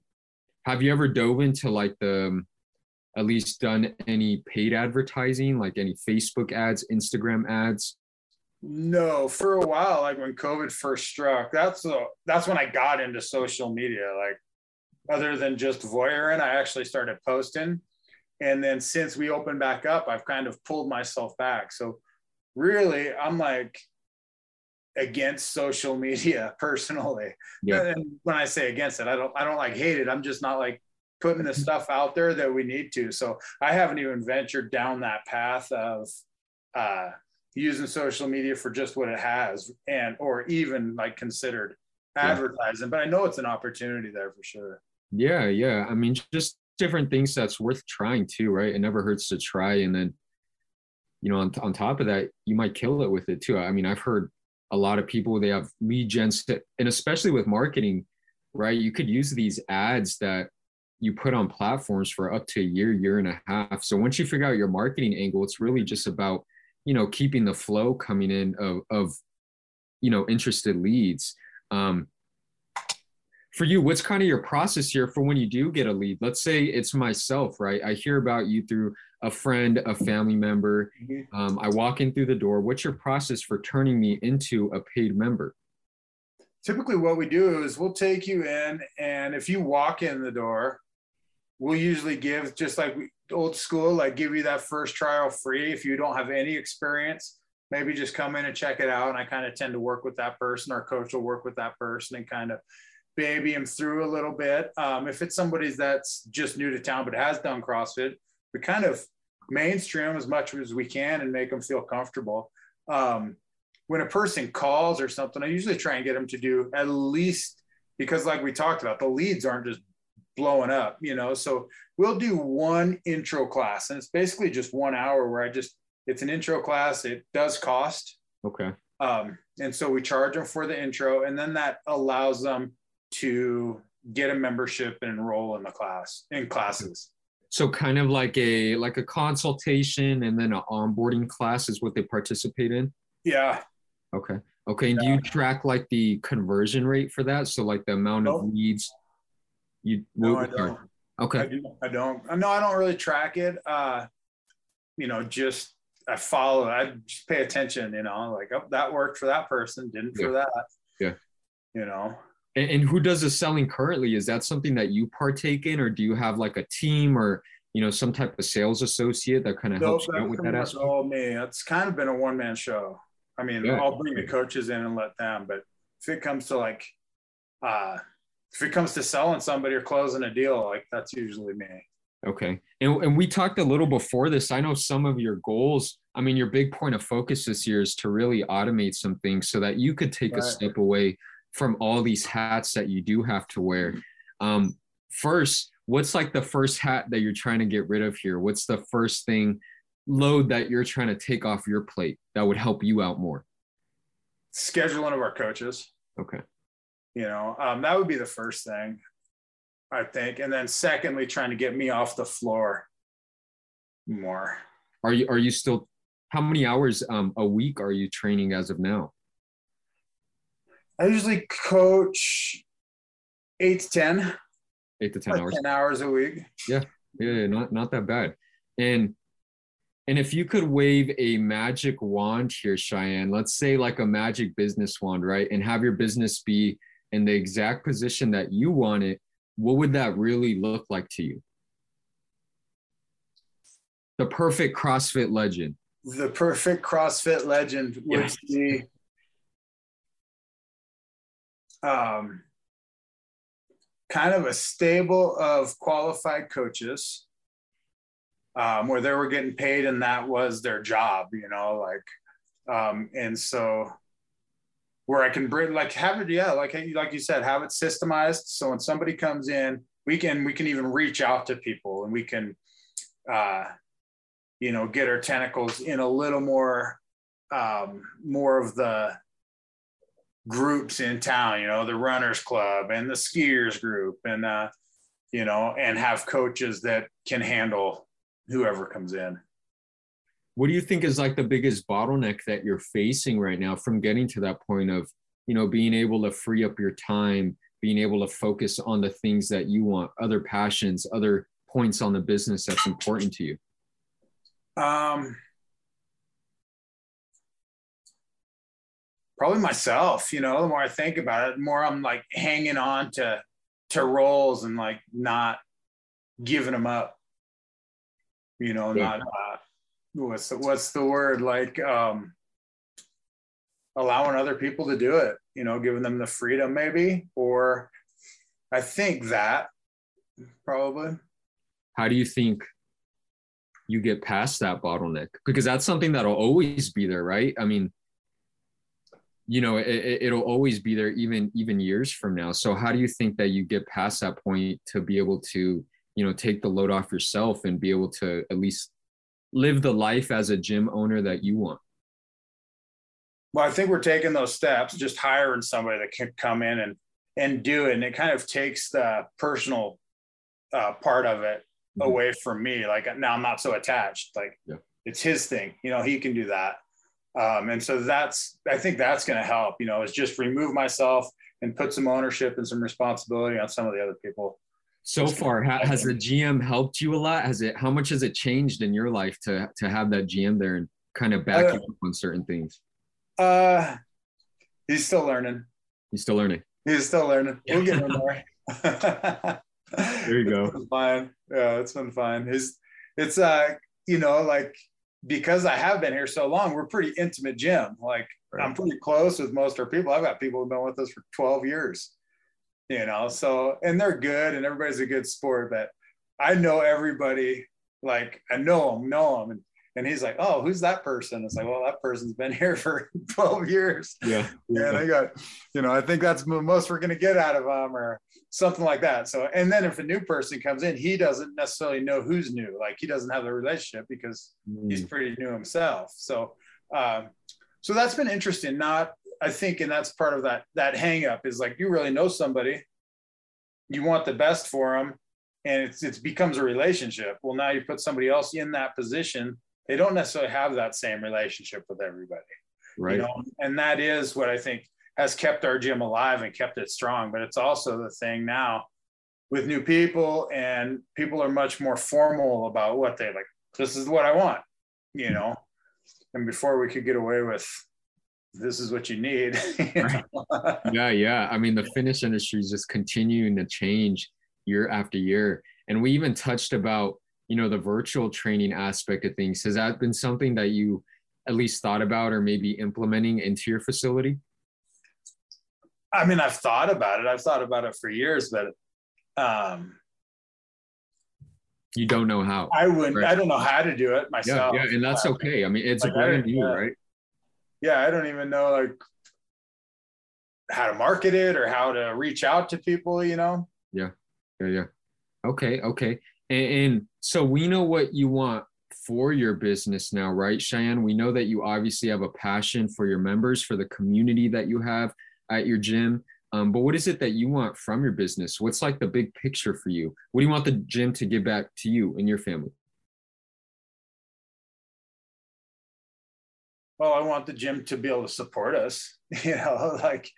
have you ever dove into like the um, at least done any paid advertising like any facebook ads instagram ads no for a while like when covid first struck that's the that's when i got into social media like other than just voyeuring i actually started posting and then since we opened back up i've kind of pulled myself back so really i'm like against social media personally. Yeah. And when I say against it, I don't I don't like hate it. I'm just not like putting the stuff out there that we need to. So I haven't even ventured down that path of uh, using social media for just what it has and or even like considered advertising. Yeah. But I know it's an opportunity there for sure. Yeah, yeah. I mean, just different things that's worth trying too, right? It never hurts to try. And then, you know, on, on top of that, you might kill it with it too. I mean, I've heard a lot of people they have lead gen and especially with marketing right you could use these ads that you put on platforms for up to a year year and a half so once you figure out your marketing angle it's really just about you know keeping the flow coming in of of you know interested leads um for you what's kind of your process here for when you do get a lead let's say it's myself right i hear about you through a friend, a family member. Mm-hmm. Um, I walk in through the door. What's your process for turning me into a paid member? Typically, what we do is we'll take you in, and if you walk in the door, we'll usually give just like old school, like give you that first trial free if you don't have any experience. Maybe just come in and check it out. And I kind of tend to work with that person. Our coach will work with that person and kind of baby him through a little bit. Um, if it's somebody that's just new to town but has done CrossFit, we kind of mainstream as much as we can and make them feel comfortable. Um, when a person calls or something, I usually try and get them to do at least because, like we talked about, the leads aren't just blowing up, you know. So we'll do one intro class, and it's basically just one hour where I just it's an intro class. It does cost. Okay. Um, and so we charge them for the intro, and then that allows them to get a membership and enroll in the class in classes. So kind of like a like a consultation and then an onboarding class is what they participate in. Yeah. Okay. Okay. And do you track like the conversion rate for that? So like the amount of leads you No, I don't. I, Okay. do, I don't. No, I don't really track it. Uh, you know, just I follow. I just pay attention. You know, like oh, that worked for that person, didn't for that. Yeah. You know. And, and who does the selling currently? Is that something that you partake in, or do you have like a team or you know some type of sales associate that kind of helps you out with that aspect? all me. It's kind of been a one man show. I mean, Yeah. I'll bring the coaches in and let them, but if it comes to like, uh, if it comes to selling somebody or closing a deal, like that's usually me. Okay. And, and we talked a little before this. I know some of your goals, I mean, your big point of focus this year is to really automate some things so that you could take a step away from all these hats that you do have to wear. Um, first, what's like the first hat that you're trying to get rid of here? What's the first thing load that you're trying to take off your plate that would help you out more? Scheduling of our coaches. Okay. You know um, that would be the first thing i think and then secondly trying to get me off the floor more Are you, are you still, how many hours um, a week are you training as of now? i usually coach eight to ten, Eight to 10 like hours? 10 hours a week Yeah, yeah, not not that bad. And and if you could wave a magic wand here, Cheyenne, let's say like a magic business wand, right? And have your business be in the exact position that you want it, what would that really look like to you? The perfect CrossFit legend. the perfect crossfit legend would Yes. be um, kind of a stable of qualified coaches um, where they were getting paid and that was their job, you know, like, um, and so where I can bring, like, have it, yeah, like, like you said, have it systemized. So when somebody comes in, we can, we can even reach out to people and we can, uh, you know, get our tentacles in a little more, um, more of the groups in town, you know, the runners club and the skiers group and, uh, you know, and have coaches that can handle whoever comes in. What do you think is like the biggest bottleneck that you're facing right now from getting to that point of, you know, being able to free up your time, being able to focus on the things that you want, other passions, other points on the business that's important to you? Um, probably myself, you know, the more I think about it, the more I'm like hanging on to, to roles and like not giving them up, you know, Yeah. not, uh, what's the, what's the word? Like, um, allowing other people to do it, you know, giving them the freedom maybe, or I think that probably. How do you think you get past that bottleneck? Because that's something that'll always be there, right? I mean, you know, it, it'll always be there even even years from now. So how do you think that you get past that point to be able to, you know, take the load off yourself and be able to at least live the life as a gym owner that you want? Well, I think we're taking those steps, just hiring somebody that can come in and and do it. And it kind of takes the personal uh, part of it Mhm. away from me. Like now I'm not so attached. Like Yeah. it's his thing, you know, he can do that. Um, and so that's I think that's gonna help, you know, is just remove myself and put some ownership and some responsibility on some of the other people. So far, has the GM helped you a lot? Has it? How much has it changed in your life to to have that GM there and kind of back Uh, you up on certain things? Uh he's still learning. he's still learning? He's still learning. We'll get him there. There you go. It's been fine. Yeah, it's been fine. His, it's uh, you know, like because I have been here so long, we're pretty intimate gym. Like Right. I'm pretty close with most of our people. I've got people who've been with us for 12 years. You know, so and they're good and everybody's a good sport, but I know everybody like I know them know them and and he's like, oh, who's that person? It's like, well, that person's been here for 12 years. Yeah. Yeah, I got, you know, I think that's the most we're going to get out of them or something like that. So, and then if a new person comes in, he doesn't necessarily know who's new. Like he doesn't have the relationship because Mm. he's pretty new himself. So, um, so that's been interesting. Not, I think, and that's part of that, that hang up is like, you really know somebody, you want the best for them and it's, it becomes a relationship. Well, now you put somebody else in that position. They don't necessarily have that same relationship with everybody Right. you know and that is what i think has kept our gym alive and kept it strong but it's also the thing now with new people and people are much more formal about what they like this is what i want you know and before we could get away with this is what you need. You know? yeah yeah. I mean the fitness industry is just continuing to change year after year. And we even touched about you know the virtual training aspect of things. Has that been something that you at least thought about or maybe implementing into your facility? I mean i've thought about it. I've thought about it for years but um you don't know how. I wouldn't Right. i don't know how to do it myself yeah and that's Uh, okay. I mean it's Like, a brand new yeah. right yeah, I don't even know like how to market it or how to reach out to people, you know? yeah yeah Yeah. okay okay. And, and so we know what you want for your business now right cheyenne? We know that you obviously have a passion for your members for the community that you have at your gym. Um, but what is it that you want from your business? What's like the big picture for you? What do you want the gym to give back to you and your family Well, I want the gym to be able to support us, you know, like,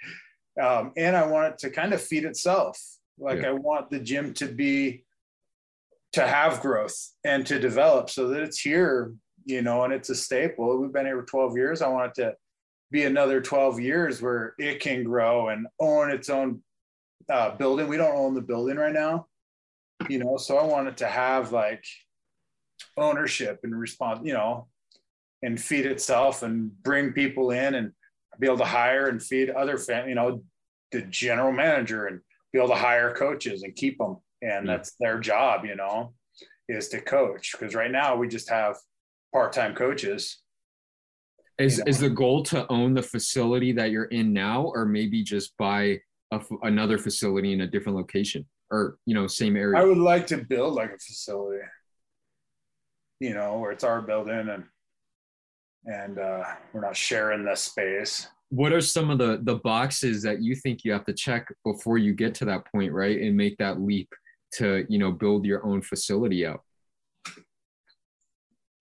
um, and I want it to kind of feed itself. Like, Yeah. I want the gym to be, to have growth and to develop so that it's here, you know, and it's a staple. We've been here for 12 years. I want it to be another 12 years where it can grow and own its own uh, building. We don't own the building right now, you know, so I want it to have like ownership and response, you know, and feed itself and bring people in and be able to hire and feed other fam, you know, the general manager and be able to hire coaches and keep them. And Yeah. that's their job, you know, is to coach. Because right now we just have part-time coaches. is You know. is the goal to own the facility that you're in now or maybe just buy a another facility in a different location or you know same area I would like to build like a facility, you know, where it's our building and and uh, we're not sharing the space. what are some of the the boxes that you think you have to check before you get to that point right and make that leap to you know build your own facility out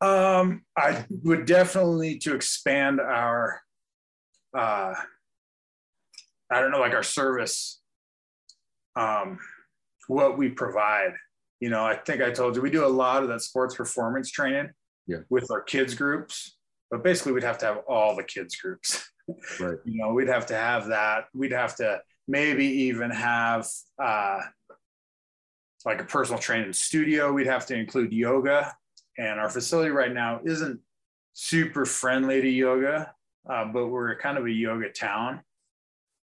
Um, I would definitely need to expand our, uh, I don't know, like our service, um, what we provide. You know, I think I told you we do a lot of that sports performance training Yeah. with our kids groups, but basically we'd have to have all the kids groups. Right. You know, we'd have to have that. We'd have to maybe even have uh, like a personal training studio. We'd have to include yoga and our facility right now isn't super friendly to yoga, uh, but we're kind of a yoga town.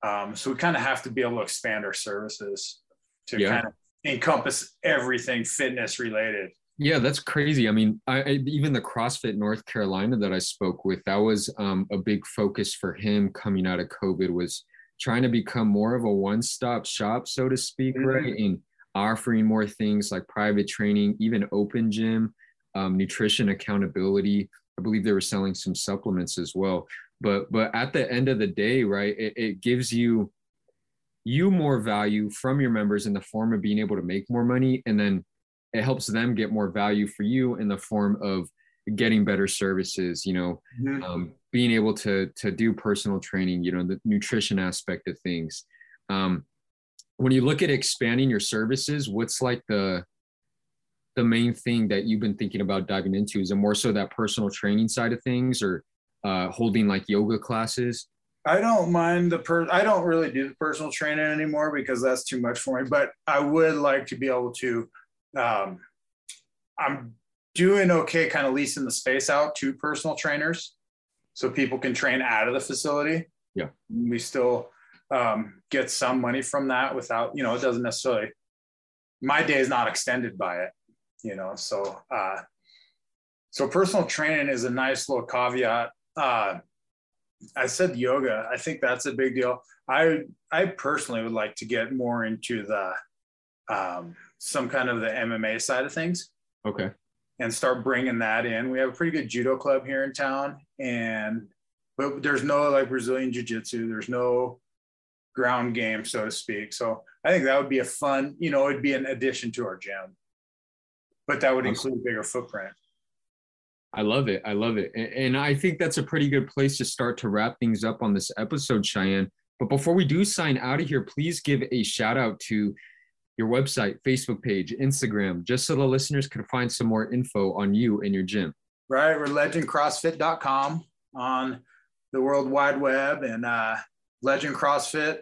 Um, so we kind of have to be able to expand our services to Yeah. kind of encompass everything fitness related. Yeah, that's crazy. I mean, I, I even the CrossFit North Carolina that I spoke with, that was um, a big focus for him coming out of COVID was trying to become more of a one-stop shop, so to speak, Mhm. right? And offering more things like private training, even open gym, um, nutrition accountability. I believe they were selling some supplements as well. But but at the end of the day, right, it, it gives you you more value from your members in the form of being able to make more money and then it helps them get more value for you in the form of getting better services you know um, being able to to do personal training you know the nutrition aspect of things um, when you look at expanding your services what's like the the main thing that you've been thinking about diving into is it more so that personal training side of things or uh, holding like yoga classes I don't mind the per. I don't really do the personal training anymore because that's too much for me. But I would like to be able to. Um, I'm doing okay, kind of leasing the space out to personal trainers, so people can train out of the facility. Yeah. we still um, get some money from that without, you know, it doesn't necessarily. My day is not extended by it. you know. So, uh, so personal training is a nice little caveat. Uh, I said yoga. I think that's a big deal. I I personally would like to get more into the um, some kind of the MMA side of things. Okay. And start bringing that in. We have a pretty good judo club here in town, and but there's no like Brazilian jiu jitsu. There's no ground game, so to speak. So I think that would be a fun, you know, it'd be an addition to our gym, but that would include a bigger footprint. I love it. I love it. And I think that's a pretty good place to start to wrap things up on this episode, Cheyenne. But before we do sign out of here, please give a shout out to your website, Facebook page, Instagram, just so the listeners can find some more info on you and your gym. Right. We're legendcrossfit.com on the World Wide Web and uh, Legend CrossFit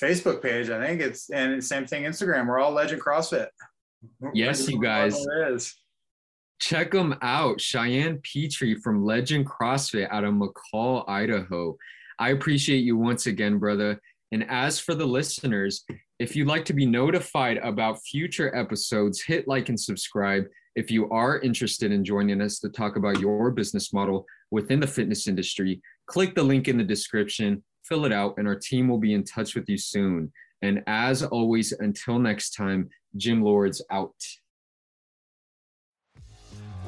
Facebook page. I think it's, and same thing, Instagram. We're all Legend CrossFit. Yes, you guys. Check them out. Cheyenne Pietri from Legend CrossFit out of McCall, Idaho. I appreciate you once again, brother. And as for the listeners, if you'd like to be notified about future episodes, hit like and subscribe. If you are interested in joining us to talk about your business model within the fitness industry, click the link in the description, fill it out, and our team will be in touch with you soon. And as always, until next time, Gym Lords out.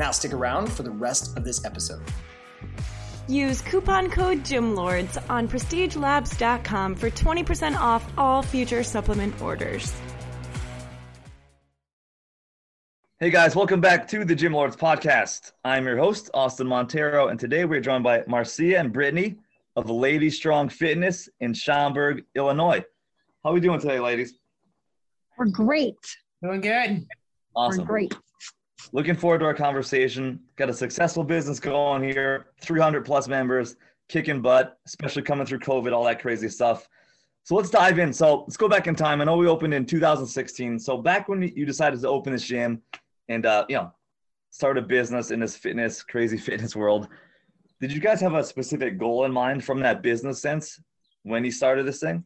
Now stick around for the rest of this episode. Use coupon code GYMLORDS on prestigelabs.com for 20% off all future supplement orders. Hey guys, welcome back to the Gym Lords podcast. I'm your host, Austin Montero, and today we're joined by Marciea and Brittany of Lady Strong Fitness in Schaumburg, Illinois. How are we doing today, ladies? We're great. Doing good. Awesome. We're great. Looking forward to our conversation. Got a successful business going here, 300 plus members, kicking butt, especially coming through COVID, all that crazy stuff. So let's dive in. So let's go back in time. I know we opened in 2016. So back when you decided to open this gym and, uh, you know, start a business in this fitness, crazy fitness world, did you guys have a specific goal in mind from that business sense when you started this thing?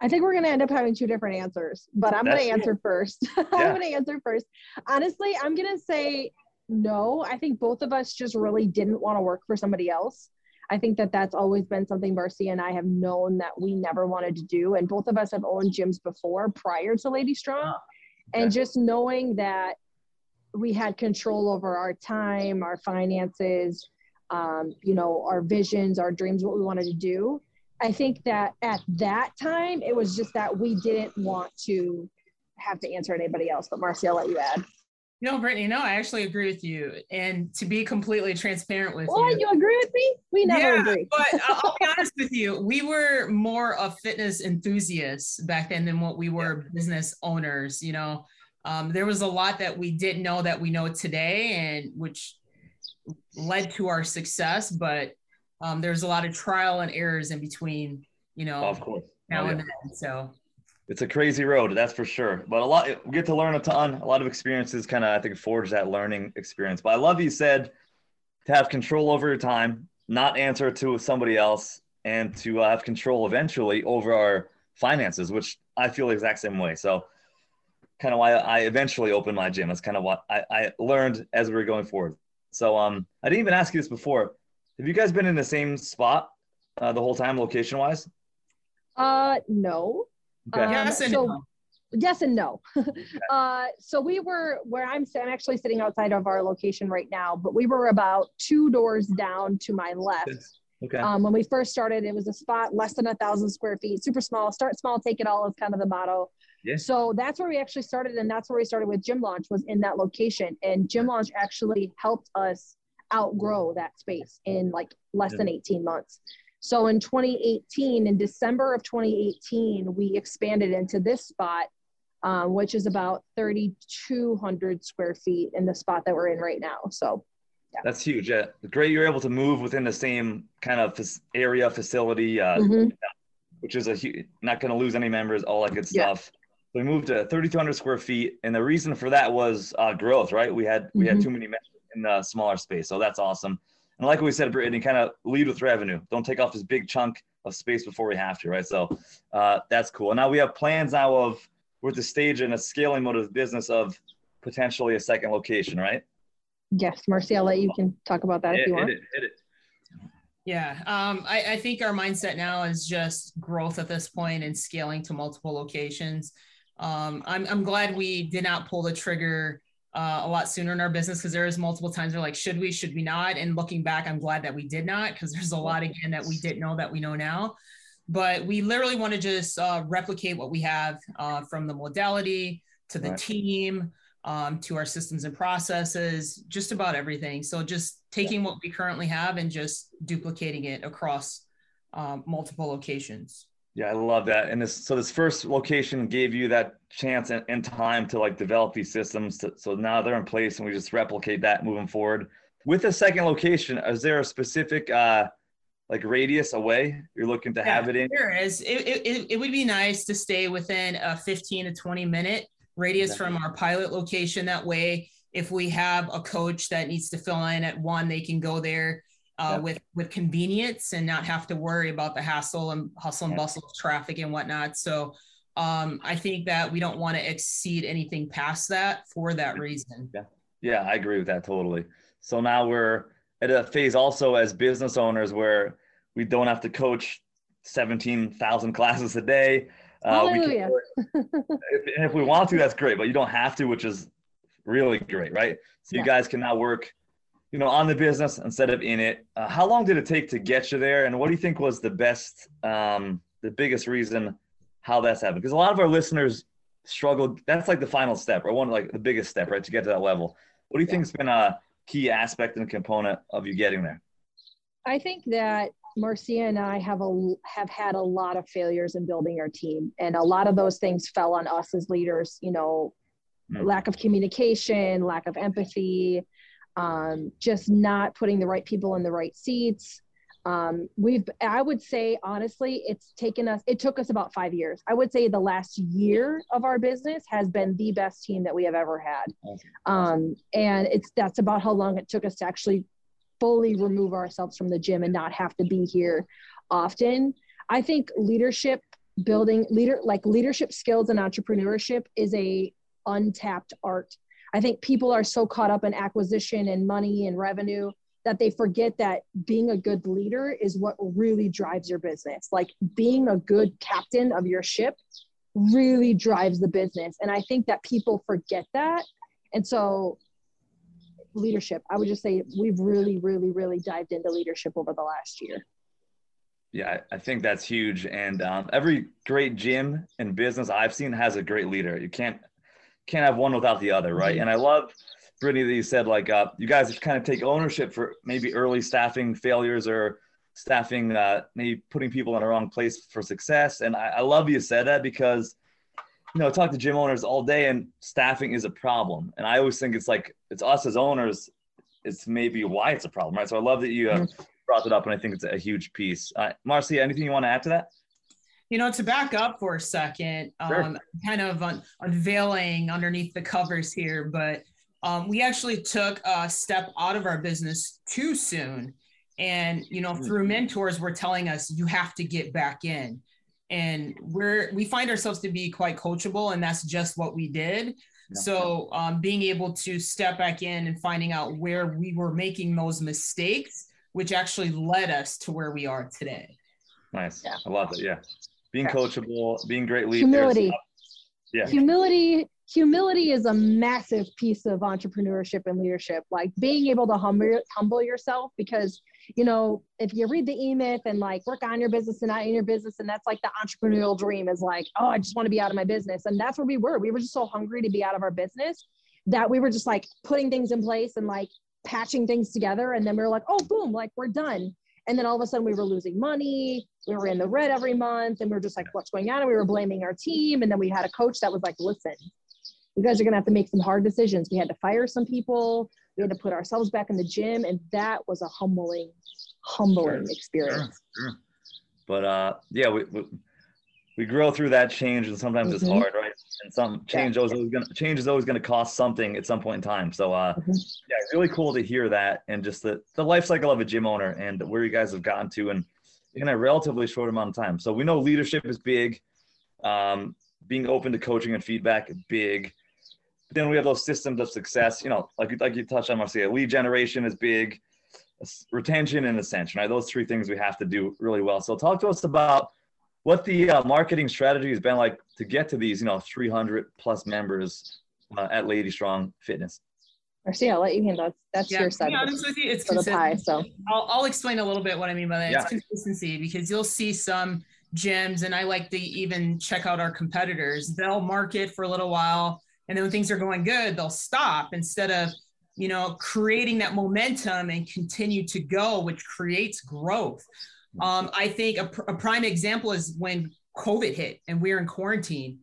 I think we're going to end up having two different answers, but I'm going to answer first. I'm going to answer first. Honestly, I'm going to say no. I think both of us just really didn't want to work for somebody else. I think that that's always been something Marciea and I have known that we never wanted to do. And both of us have owned gyms before prior to Lady Strong. Ah, okay. And just knowing that we had control over our time, our finances, um, you know, our visions, our dreams, what we wanted to do I think that at that time, it was just that we didn't want to have to answer anybody else. But Marciea, I'll let you add. No, Brittany, no, I actually agree with you. And to be completely transparent with what, you. you agree with me? We never yeah, agree. but I'll be honest with you. We were more of fitness enthusiasts back then than what we were business owners. You know, um, there was a lot that we didn't know that we know today, and which led to our success. But um, there's a lot of trial and errors in between, you know, of course, now oh, and then. So it's a crazy road, that's for sure. But a lot, we get to learn a ton. A lot of experiences kind of, I think, forge that learning experience. But I love you said to have control over your time, not answer to somebody else, and to uh, have control eventually over our finances, which I feel the exact same way. So, kind of why I eventually opened my gym. That's kind of what I, I learned as we were going forward. So, um, I didn't even ask you this before have you guys been in the same spot uh, the whole time, location wise? Uh, no. Okay. Um, yes and so, no. Yes and no. uh, so we were where I'm. I'm actually sitting outside of our location right now, but we were about two doors down to my left, Okay. Um, when we first started, it was a spot less than a thousand square feet, super small. Start small, take it all is kind of the motto. Yeah. So that's where we actually started, and that's where we started with Gym Launch was in that location. And Gym Launch actually helped us outgrow that space in like less than 18 months. So in 2018, in December of 2018, we expanded into this spot, um, which is about 3,200 square feet in the spot that we're in right now. So yeah. that's huge. Yeah. Great. You're able to move within the same kind of area facility, uh, mm-hmm. which is a huge, not going to lose any members, all that good stuff. Yeah. We moved to 3,200 square feet. And the reason for that was uh, growth, right? We had, we mm-hmm. had too many members in the smaller space. So that's awesome. And like we said, Brittany, kind of lead with revenue. Don't take off this big chunk of space before we have to, right? So uh, that's cool. And now we have plans now of we're at the stage in a scaling mode of business of potentially a second location, right? Yes, Marcy, I'll let you can talk about that hit, if you want. Hit it, hit it. Yeah, um, I, I think our mindset now is just growth at this point and scaling to multiple locations. Um, I'm, I'm glad we did not pull the trigger uh, a lot sooner in our business because there is multiple times we're like, should we, should we not? And looking back, I'm glad that we did not because there's a lot again that we didn't know that we know now. But we literally want to just uh, replicate what we have uh, from the modality to the right. team um, to our systems and processes, just about everything. So just taking what we currently have and just duplicating it across um, multiple locations. Yeah, I love that. And this, so this first location gave you that chance and, and time to like develop these systems. To, so now they're in place, and we just replicate that moving forward. With the second location, is there a specific uh, like radius away you're looking to yeah, have it in? There is. It, it, it would be nice to stay within a 15 to 20 minute radius from our pilot location. That way, if we have a coach that needs to fill in at one, they can go there uh, with with convenience and not have to worry about the hassle and hustle and bustle of traffic and whatnot. So um, I think that we don't want to exceed anything past that for that reason. Yeah, yeah, I agree with that totally. So now we're at a phase also as business owners where we don't have to coach 17,000 classes a day. Uh, Hallelujah. We can, if, if we want to, that's great, but you don't have to, which is really great, right? So yeah. you guys can now work you know, on the business instead of in it. Uh, how long did it take to get you there, and what do you think was the best, um, the biggest reason how that's happened? Because a lot of our listeners struggled. That's like the final step, or one like the biggest step, right, to get to that level. What do you yeah. think has been a key aspect and component of you getting there? I think that Marciea and I have a have had a lot of failures in building our team, and a lot of those things fell on us as leaders. You know, mm. lack of communication, lack of empathy, um, just not putting the right people in the right seats. Um, we've, I would say, honestly, it's taken us, it took us about five years. I would say the last year of our business has been the best team that we have ever had. Um, and it's, that's about how long it took us to actually fully remove ourselves from the gym and not have to be here often. I think leadership building leader like leadership skills and entrepreneurship is a untapped art I think people are so caught up in acquisition and money and revenue that they forget that being a good leader is what really drives your business. Like being a good captain of your ship really drives the business. And I think that people forget that. And so, leadership, I would just say we've really, really, really dived into leadership over the last year. Yeah, I think that's huge. And um, every great gym and business I've seen has a great leader. You can't can't have one without the other, right? And I love Brittany that you said like uh, you guys kind of take ownership for maybe early staffing failures or staffing uh, maybe putting people in the wrong place for success. And I, I love you said that because you know I talk to gym owners all day and staffing is a problem. And I always think it's like it's us as owners. It's maybe why it's a problem, right? So I love that you uh, brought it up, and I think it's a huge piece. Uh, Marcy, anything you want to add to that? You know, to back up for a second, sure. um, kind of un- unveiling underneath the covers here, but um, we actually took a step out of our business too soon. And, you know, through mm-hmm. mentors, were telling us you have to get back in. And we're, we find ourselves to be quite coachable, and that's just what we did. So, um, being able to step back in and finding out where we were making those mistakes, which actually led us to where we are today. Nice. Yeah. I love it. Yeah being coachable, being great leaders. Humility. Yeah. Humility humility is a massive piece of entrepreneurship and leadership like being able to humble humble yourself because you know if you read the e-myth and like work on your business and not in your business and that's like the entrepreneurial dream is like oh i just want to be out of my business and that's where we were we were just so hungry to be out of our business that we were just like putting things in place and like patching things together and then we were like oh boom like we're done and then all of a sudden we were losing money. We were in the red every month and we were just like what's going on? And we were blaming our team. And then we had a coach that was like listen you guys are going to have to make some hard decisions. We had to fire some people. We had to put ourselves back in the gym. And that was a humbling humbling sure, experience. Sure, sure. but uh yeah we, we we grow through that change and sometimes mm-hmm. it's hard right and some change yeah. is always gonna change is always gonna cost something at some point in time so uh mm-hmm. yeah really cool to hear that and just the, the life cycle of a gym owner and where you guys have gotten to and in a relatively short amount of time so we know leadership is big um being open to coaching and feedback big but then we have those systems of success you know like, like you touched on marciea lead generation is big retention and ascension right those three things we have to do really well so talk to us about what the uh, marketing strategy has been like to get to these, you know, 300 plus members uh, at Lady Strong Fitness. Marciea, I'll let you handle that. That's yeah, your side. To be honest with you, it's for the pie. So I'll, I'll explain a little bit what I mean by that. Yeah. It's consistency because you'll see some gyms, and I like to even check out our competitors. They'll market for a little while, and then when things are going good, they'll stop instead of you know creating that momentum and continue to go, which creates growth. Um, I think a, pr- a prime example is when COVID hit and we are in quarantine.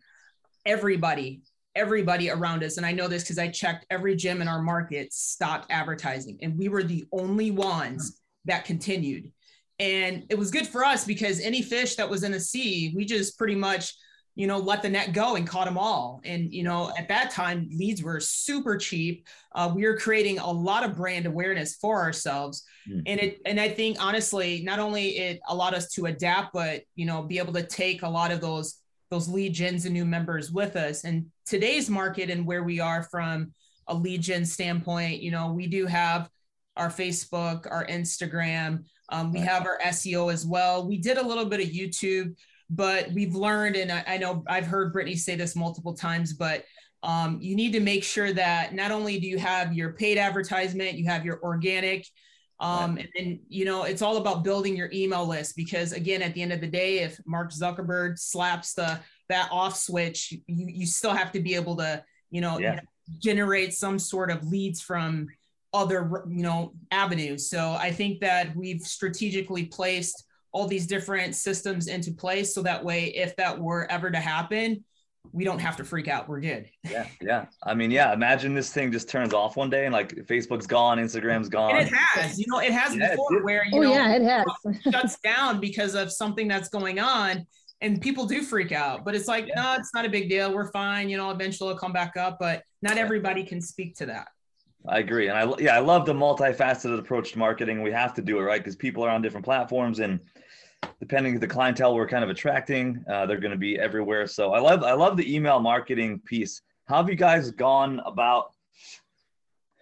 Everybody, everybody around us, and I know this because I checked every gym in our market stopped advertising, and we were the only ones that continued. And it was good for us because any fish that was in the sea, we just pretty much you know, let the net go and caught them all. And, you know, at that time, leads were super cheap. Uh, we were creating a lot of brand awareness for ourselves. Mm-hmm. And it, and I think honestly, not only it allowed us to adapt, but, you know, be able to take a lot of those, those lead gens and new members with us. And today's market and where we are from a lead gen standpoint, you know, we do have our Facebook, our Instagram, um, we have our SEO as well. We did a little bit of YouTube but we've learned, and I, I know I've heard Brittany say this multiple times, but um, you need to make sure that not only do you have your paid advertisement, you have your organic, um, and then you know it's all about building your email list because again, at the end of the day, if Mark Zuckerberg slaps the that off switch, you you still have to be able to you know yeah. generate some sort of leads from other you know avenues. So I think that we've strategically placed all these different systems into place so that way if that were ever to happen we don't have to freak out. We're good. Yeah yeah. I mean yeah imagine this thing just turns off one day and like facebook's gone instagram's gone. and it has. You know it has yeah, before it where you oh, know yeah it has. shuts down because of something that's going on and people do freak out. But it's like yeah. no it's not a big deal. We're fine. You know eventually it'll come back up but not everybody can speak to that. I agree, and I yeah, I love the multifaceted approach to marketing. We have to do it right? Because people are on different platforms, and depending on the clientele we're kind of attracting, uh, they're going to be everywhere. So I love I love the email marketing piece. How have you guys gone about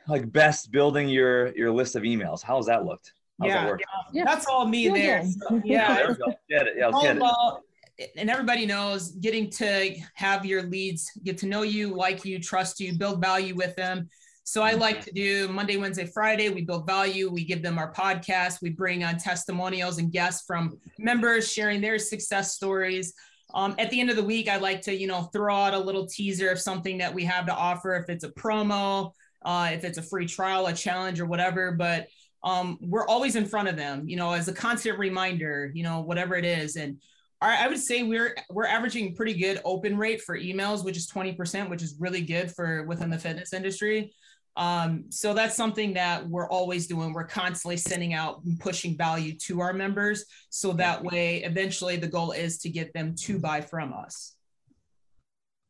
like best building your your list of emails? How's that looked? How's yeah, that yeah, that's all me there. So, yeah, there get it. Yeah, get about, it. And everybody knows getting to have your leads get to know you, like you, trust you, build value with them so I like to do Monday, Wednesday, Friday. We build value. We give them our podcast. We bring on testimonials and guests from members sharing their success stories. Um, at the end of the week, I like to, you know, throw out a little teaser of something that we have to offer. If it's a promo, uh, if it's a free trial, a challenge, or whatever. But um, we're always in front of them, you know, as a constant reminder, you know, whatever it is. And I would say we're we're averaging pretty good open rate for emails, which is 20%, which is really good for within the fitness industry. Um, so that's something that we're always doing. We're constantly sending out and pushing value to our members. So that way, eventually, the goal is to get them to buy from us.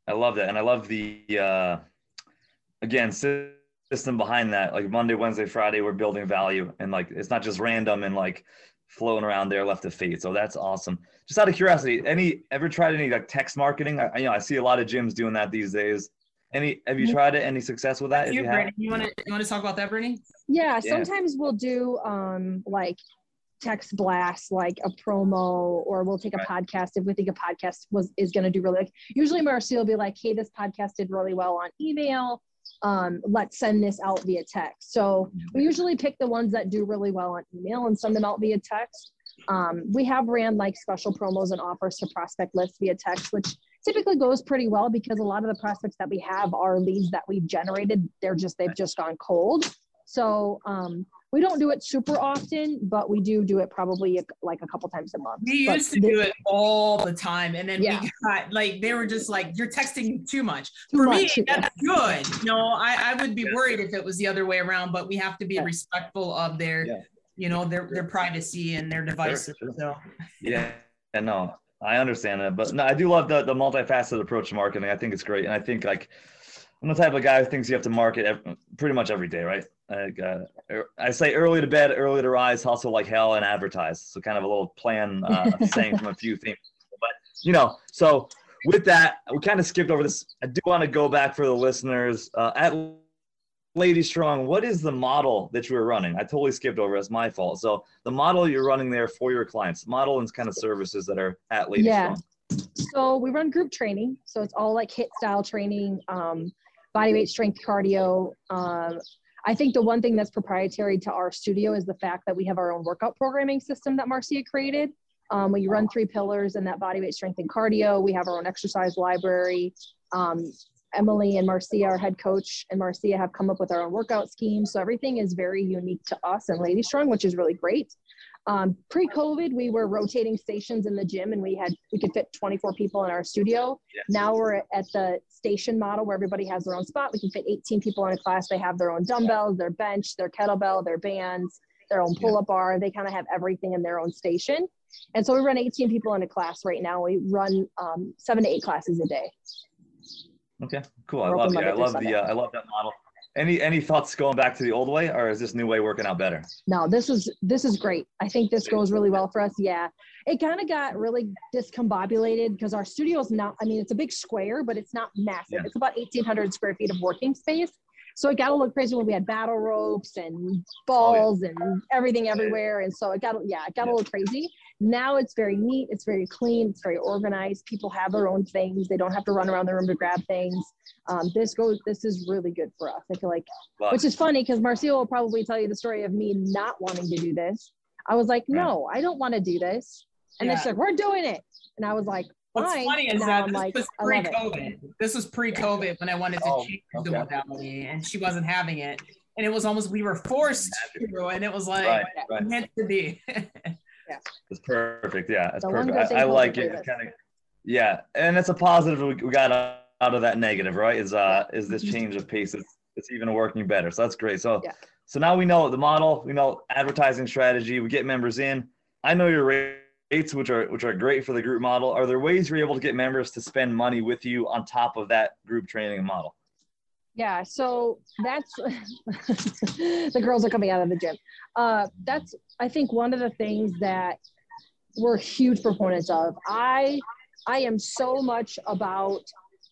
I love that. And I love the, uh, again, system behind that. Like Monday, Wednesday, Friday, we're building value. And like, it's not just random and like floating around there left of fate. So that's awesome. Just out of curiosity, any ever tried any like text marketing? I, you know, I see a lot of gyms doing that these days. Any have you tried it? Any success with that? You, you, you want to you want to talk about that, Brittany? Yeah, sometimes we'll do um like text blast like a promo or we'll take a right. podcast if we think a podcast was is going to do really like usually Marciea will be like hey this podcast did really well on email um, let's send this out via text so we usually pick the ones that do really well on email and send them out via text um, we have ran like special promos and offers to prospect lists via text which typically goes pretty well because a lot of the prospects that we have are leads that we've generated they're just they've just gone cold so um, we don't do it super often, but we do do it probably like a couple times a month. We but used to do it all the time, and then yeah. we got like they were just like, "You're texting too much." Too For much, me, yeah. that's good. You know, I, I would be worried if it was the other way around, but we have to be yeah. respectful of their, you know, their their privacy and their devices. Sure, sure. So yeah, and no, I understand that, but no, I do love the the multifaceted approach to marketing. I think it's great, and I think like I'm the type of guy who thinks you have to market every, pretty much every day, right? I, uh, er, I say early to bed, early to rise, hustle like hell, and advertise. So kind of a little plan uh, saying from a few things, But you know, so with that, we kind of skipped over this. I do want to go back for the listeners uh, at Lady Strong. What is the model that you were running? I totally skipped over. It's my fault. So the model you're running there for your clients, model and kind of services that are at Lady yeah. Strong. So we run group training. So it's all like hit style training, um, body weight strength cardio. Um, I think the one thing that's proprietary to our studio is the fact that we have our own workout programming system that Marciea created. Um, we run three pillars in that body weight strength and cardio. We have our own exercise library. Um, Emily and Marciea, our head coach, and Marciea have come up with our own workout scheme. So everything is very unique to us and Lady Strong, which is really great. Um, pre-COVID, we were rotating stations in the gym, and we had we could fit 24 people in our studio. Now we're at the station model where everybody has their own spot. We can fit 18 people in a class. They have their own dumbbells, their bench, their kettlebell, their bands, their own pull-up bar. They kind of have everything in their own station. And so we run 18 people in a class right now. We run um, seven to eight classes a day. Okay, cool. I love, I love the uh, I love that model. Any any thoughts going back to the old way, or is this new way working out better? No, this is this is great. I think this goes really well for us. Yeah, it kind of got really discombobulated because our studio is not. I mean, it's a big square, but it's not massive. Yeah. It's about eighteen hundred square feet of working space. So it got a little crazy when we had battle ropes and balls oh, yeah. and everything everywhere. And so it got, yeah, it got yeah. a little crazy. Now it's very neat. It's very clean. It's very organized. People have their own things. They don't have to run around the room to grab things. Um, this goes, this is really good for us. I feel like, which is funny because Marciea will probably tell you the story of me not wanting to do this. I was like, no, I don't want to do this. And yeah. they're like, we're doing it. And I was like, What's funny is that this like, was pre-COVID. This was pre-COVID when I wanted to oh, change okay. the modality, and she wasn't having it, and it was almost we were forced to, and it was like right, right. meant to be. yeah, it's perfect. Yeah, it's the perfect. I, I like it. Kind of, yeah, and it's a positive. We, we got out of that negative, right? Is uh is this change of pace? It's, it's even working better. So that's great. So yeah. so now we know the model. We know advertising strategy. We get members in. I know you're which are which are great for the group model. Are there ways you're able to get members to spend money with you on top of that group training model? Yeah, so that's the girls are coming out of the gym. Uh, that's I think one of the things that we're huge proponents of. I I am so much about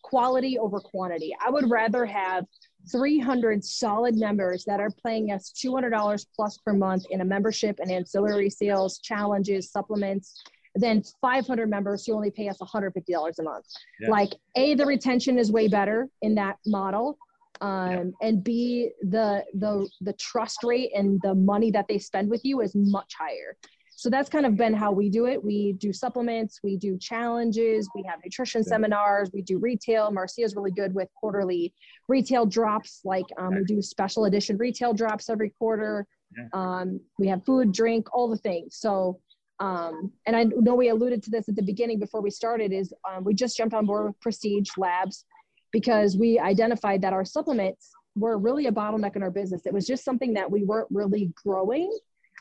quality over quantity. I would rather have 300 solid members that are paying us $200 plus per month in a membership and ancillary sales, challenges, supplements, than 500 members who only pay us $150 a month. Yeah. Like, A, the retention is way better in that model. Um, yeah. and B, the, the, the trust rate and the money that they spend with you is much higher. So that's kind of been how we do it. We do supplements, we do challenges, we have nutrition yeah. seminars, we do retail. Marciea is really good with quarterly retail drops. Like um, we do special edition retail drops every quarter. Yeah. Um, we have food, drink, all the things. So, um, and I know we alluded to this at the beginning before we started. Is um, we just jumped on board with Prestige Labs because we identified that our supplements were really a bottleneck in our business. It was just something that we weren't really growing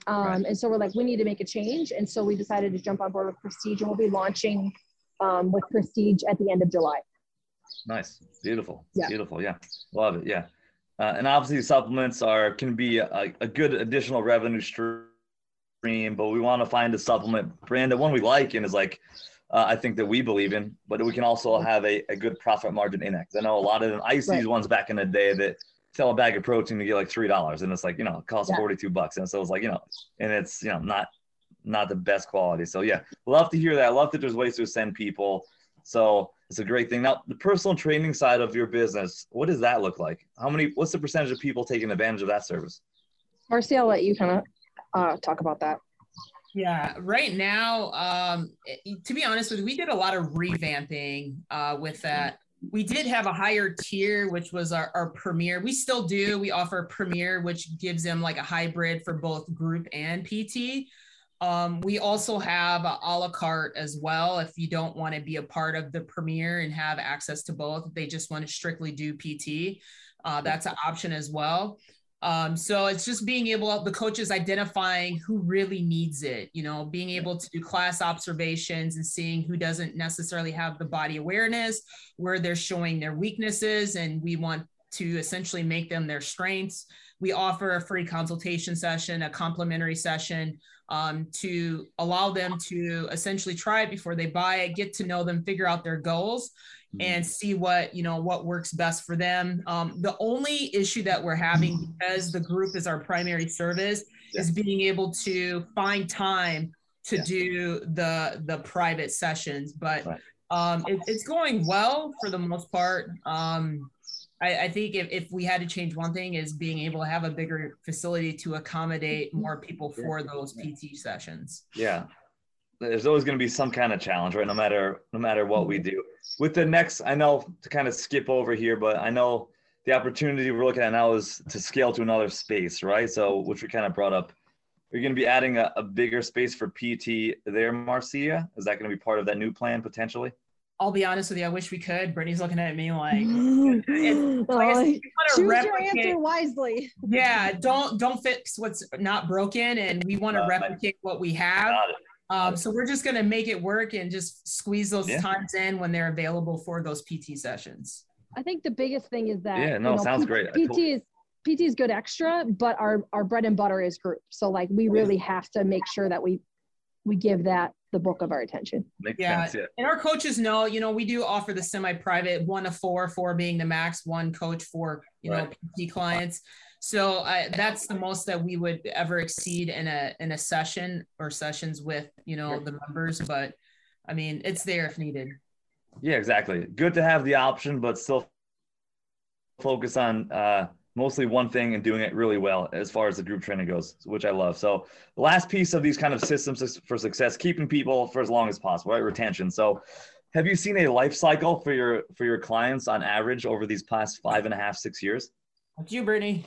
um, right. And so we're like, we need to make a change. And so we decided to jump on board with Prestige and we'll be launching um, with Prestige at the end of July. Nice. Beautiful. Yeah. Beautiful. Yeah. Love it. Yeah. Uh, and obviously supplements are, can be a, a good additional revenue stream, but we want to find a supplement brand that one we like and is like, uh, I think that we believe in, but we can also have a, a good profit margin in it. I know a lot of them, I used to use ones back in the day that sell a bag of protein to get like three dollars, and it's like you know it costs yeah. forty two bucks, and so it's like you know, and it's you know not not the best quality. So yeah, love to hear that. Love that there's ways to send people. So it's a great thing. Now, the personal training side of your business, what does that look like? How many? What's the percentage of people taking advantage of that service? Marcy, I'll let you kind of uh, talk about that. Yeah, right now, um, to be honest with you, we did a lot of revamping uh, with that. We did have a higher tier, which was our, our premier. We still do. We offer premier, which gives them like a hybrid for both group and PT. Um, we also have a, a la carte as well. If you don't want to be a part of the premier and have access to both, they just want to strictly do PT. Uh, that's an option as well. Um, so it's just being able, the coaches identifying who really needs it, you know, being able to do class observations and seeing who doesn't necessarily have the body awareness, where they're showing their weaknesses, and we want to essentially make them their strengths. We offer a free consultation session, a complimentary session um, to allow them to essentially try it before they buy it, get to know them, figure out their goals, mm-hmm. and see what you know what works best for them. Um, the only issue that we're having because the group is our primary service yeah. is being able to find time to yeah. do the the private sessions, but right. um, it, it's going well for the most part. Um, I, I think if, if we had to change one thing is being able to have a bigger facility to accommodate more people for those PT sessions. Yeah. There's always going to be some kind of challenge, right? No matter no matter what we do. With the next, I know to kind of skip over here, but I know the opportunity we're looking at now is to scale to another space, right? So, which we kind of brought up. Are you going to be adding a, a bigger space for PT there, Marciea? Is that going to be part of that new plan potentially? I'll be honest with you. I wish we could. Brittany's looking at me like, it's, like choose replicate, your answer wisely. Yeah, don't don't fix what's not broken, and we want to uh, replicate what we have. Um, so we're just going to make it work and just squeeze those yeah. times in when they're available for those PT sessions. I think the biggest thing is that yeah, no, you know, sounds P- great. PT is PT is good extra, but our our bread and butter is group. So like we really have to make sure that we we give that the bulk of our attention. Makes yeah. Sense, yeah. And our coaches know, you know, we do offer the semi-private one to four, four being the max, one coach for, you right. know, PT clients. So that's the most that we would ever exceed in a in a session or sessions with, you know, the members. But I mean, it's there if needed. Yeah, exactly. Good to have the option, but still focus on uh, mostly one thing and doing it really well as far as the group training goes, which I love. So the last piece of these kind of systems for success, keeping people for as long as possible, right? Retention. So have you seen a life cycle for your for your clients on average over these past five and a half, six years? What's you, Brittany?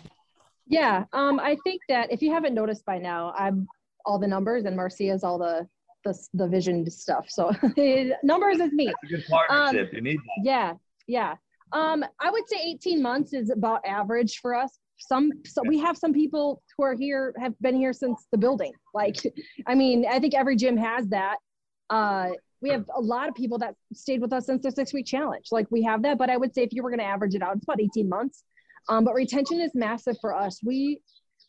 Yeah, um, I think that if you haven't noticed by now, I'm all the numbers and Marciea's all the the, the vision stuff. So numbers is me. That's a good partnership. Um, you need that. Yeah, yeah. Um, I would say 18 months is about average for us. Some, so we have some people who are here have been here since the building. Like, I mean, I think every gym has that. Uh, we have a lot of people that stayed with us since the six week challenge. Like we have that, but I would say if you were going to average it out, it's about 18 months. Um, but retention is massive for us. We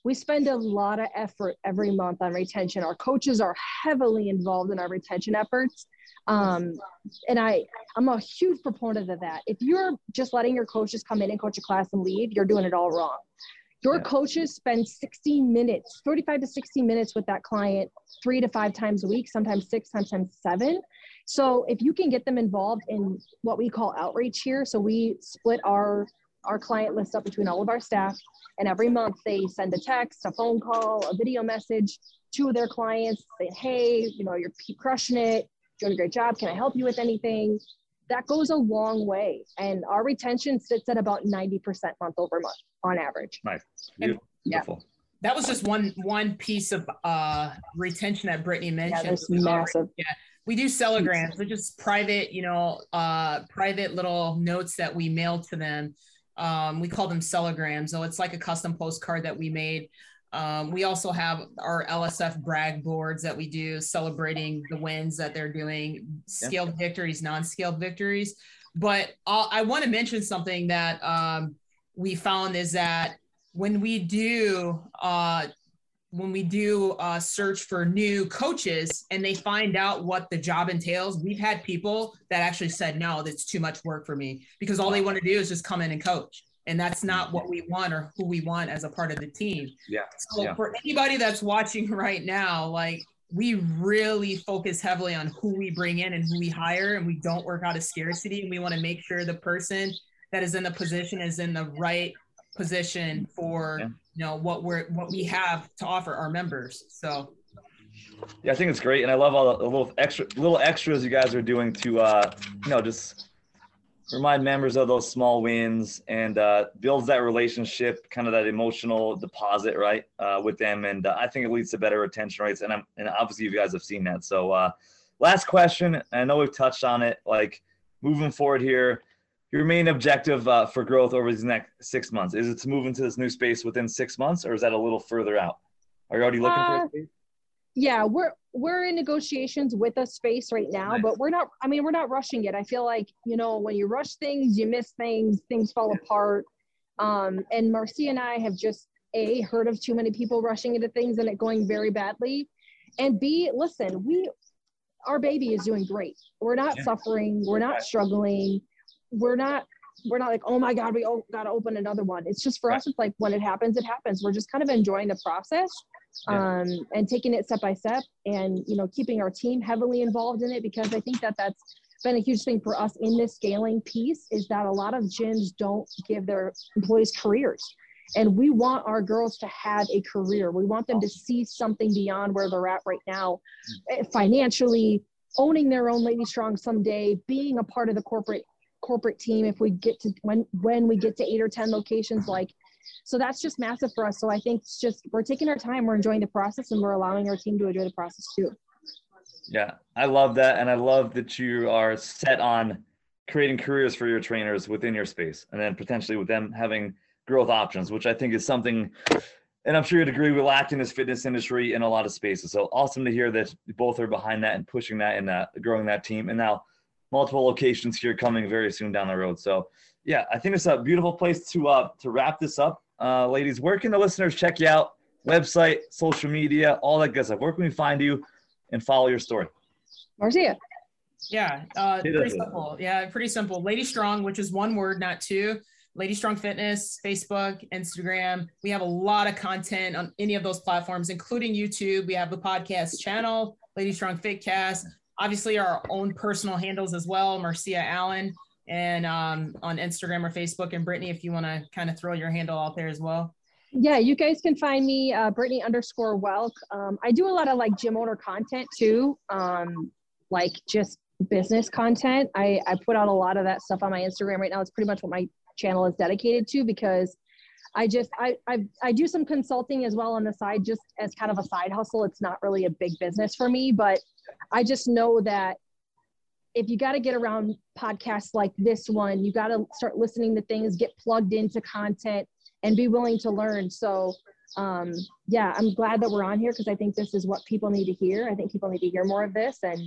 we spend a lot of effort every month on retention. Our coaches are heavily involved in our retention efforts. Um, and I, I'm a huge proponent of that. If you're just letting your coaches come in and coach a class and leave, you're doing it all wrong. Your yeah. coaches spend 60 minutes, 35 to 60 minutes with that client three to five times a week, sometimes six, sometimes seven. So if you can get them involved in what we call outreach here, so we split our our client list up between all of our staff, and every month they send a text, a phone call, a video message to their clients saying, "Hey, you know, you're crushing it doing a great job. Can I help you with anything? That goes a long way. And our retention sits at about 90% month over month on average. Nice. Beautiful. Yeah. That was just one one piece of uh, retention that Brittany mentioned. Yeah, that's massive. Yeah. We do cellograms, which is private, you know, uh, private little notes that we mail to them. Um, we call them cellograms. So it's like a custom postcard that we made um, we also have our LSF brag boards that we do celebrating the wins that they're doing, scaled yeah. victories, non-scaled victories. But I'll, i want to mention something that um, we found is that when we do uh, when we do uh, search for new coaches and they find out what the job entails, we've had people that actually said, no, that's too much work for me because all they want to do is just come in and coach and that's not what we want or who we want as a part of the team. Yeah. So yeah. for anybody that's watching right now, like we really focus heavily on who we bring in and who we hire, and we don't work out of scarcity. And we want to make sure the person that is in the position is in the right position for yeah. you know what we're what we have to offer our members. So yeah, I think it's great, and I love all the little extra little extras you guys are doing to uh, you know just remind members of those small wins and uh, builds that relationship, kind of that emotional deposit, right, uh, with them. And uh, I think it leads to better retention rates. And I'm and obviously you guys have seen that. So uh, last question, I know we've touched on it. Like moving forward here, your main objective uh, for growth over these next six months? Is it to move into this new space within six months, or is that a little further out? Are you already looking for a uh, space? yeah we're we're in negotiations with a space right now nice. but we're not i mean we're not rushing it. I feel like you know when you rush things you miss things things fall apart. Um and marciea and i have just a heard of too many people rushing into things and it going very badly. And b listen we our baby is doing great. We're not yeah. suffering. We're not struggling we're not we're not like oh my god we all got to open another one. It's just for right. us it's like when it happens it happens. We're just kind of enjoying the process yeah. um, and taking it step by step and you know keeping our team heavily involved in it because i think that that's been a huge thing for us in this scaling piece is that a lot of gyms don't give their employees careers. And we want our girls to have a career. We want them to see something beyond where they're at right now. Eh, financially owning their own lady strong someday being a part of the corporate corporate team if we get to when when we get to eight or ten locations like so that's just massive for us. So I think it's just we're taking our time, we're enjoying the process, and we're allowing our team to enjoy the process too. Yeah, I love that, and I love that you are set on creating careers for your trainers within your space, and then potentially with them having growth options, which I think is something. And I'm sure you'd agree we lack in this fitness industry in a lot of spaces. So awesome to hear that both are behind that and pushing that and uh, growing that team. And now multiple locations here coming very soon down the road. So yeah, I think it's a beautiful place to uh, to wrap this up uh, ladies, where can the listeners check you out? Website, social media, all that good stuff. Where can we find you and follow your story? Marciea. Yeah, uh, pretty simple. Yeah, pretty simple. Lady Strong, which is one word, not two. Lady Strong Fitness, Facebook, Instagram. We have a lot of content on any of those platforms, including YouTube. We have the podcast channel, Lady Strong Fitcast. Obviously, our own personal handles as well, Marciea Allen and um, on Instagram or Facebook. And Brittany, if you want to kind of throw your handle out there as well. Yeah, you guys can find me, uh, Brittany underscore Welk. Um, I do a lot of like gym owner content too, um, like just business content. I, I put out a lot of that stuff on my Instagram right now. It's pretty much what my channel is dedicated to because I just I, I I do some consulting as well on the side, just as kind of a side hustle. It's not really a big business for me, but I just know that if you got to get around podcasts like this one, you got to start listening to things, get plugged into content, and be willing to learn. So, um, yeah, I'm glad that we're on here because I think this is what people need to hear. I think people need to hear more of this. And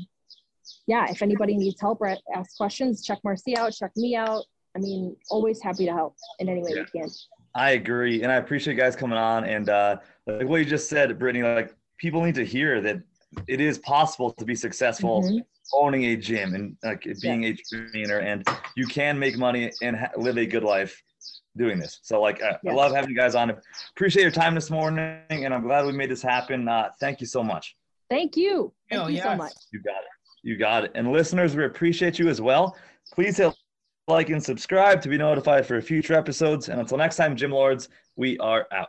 yeah, if anybody needs help or ask questions, check Marcy out, check me out. I mean, always happy to help in any way yeah. we can. I agree, and I appreciate you guys coming on. And uh, like what you just said, Brittany, like people need to hear that it is possible to be successful mm-hmm. owning a gym and like being yeah. a trainer and you can make money and ha- live a good life doing this. So like I, I, love having you guys on. Appreciate your time this morning and i'm glad we made this happen. Uh, thank you so much. Thank you. Thank oh, you yes. so much. You got it. You got it. And listeners we appreciate you as well. Please hit like and subscribe to be notified for future episodes. And until next time gym lords we are out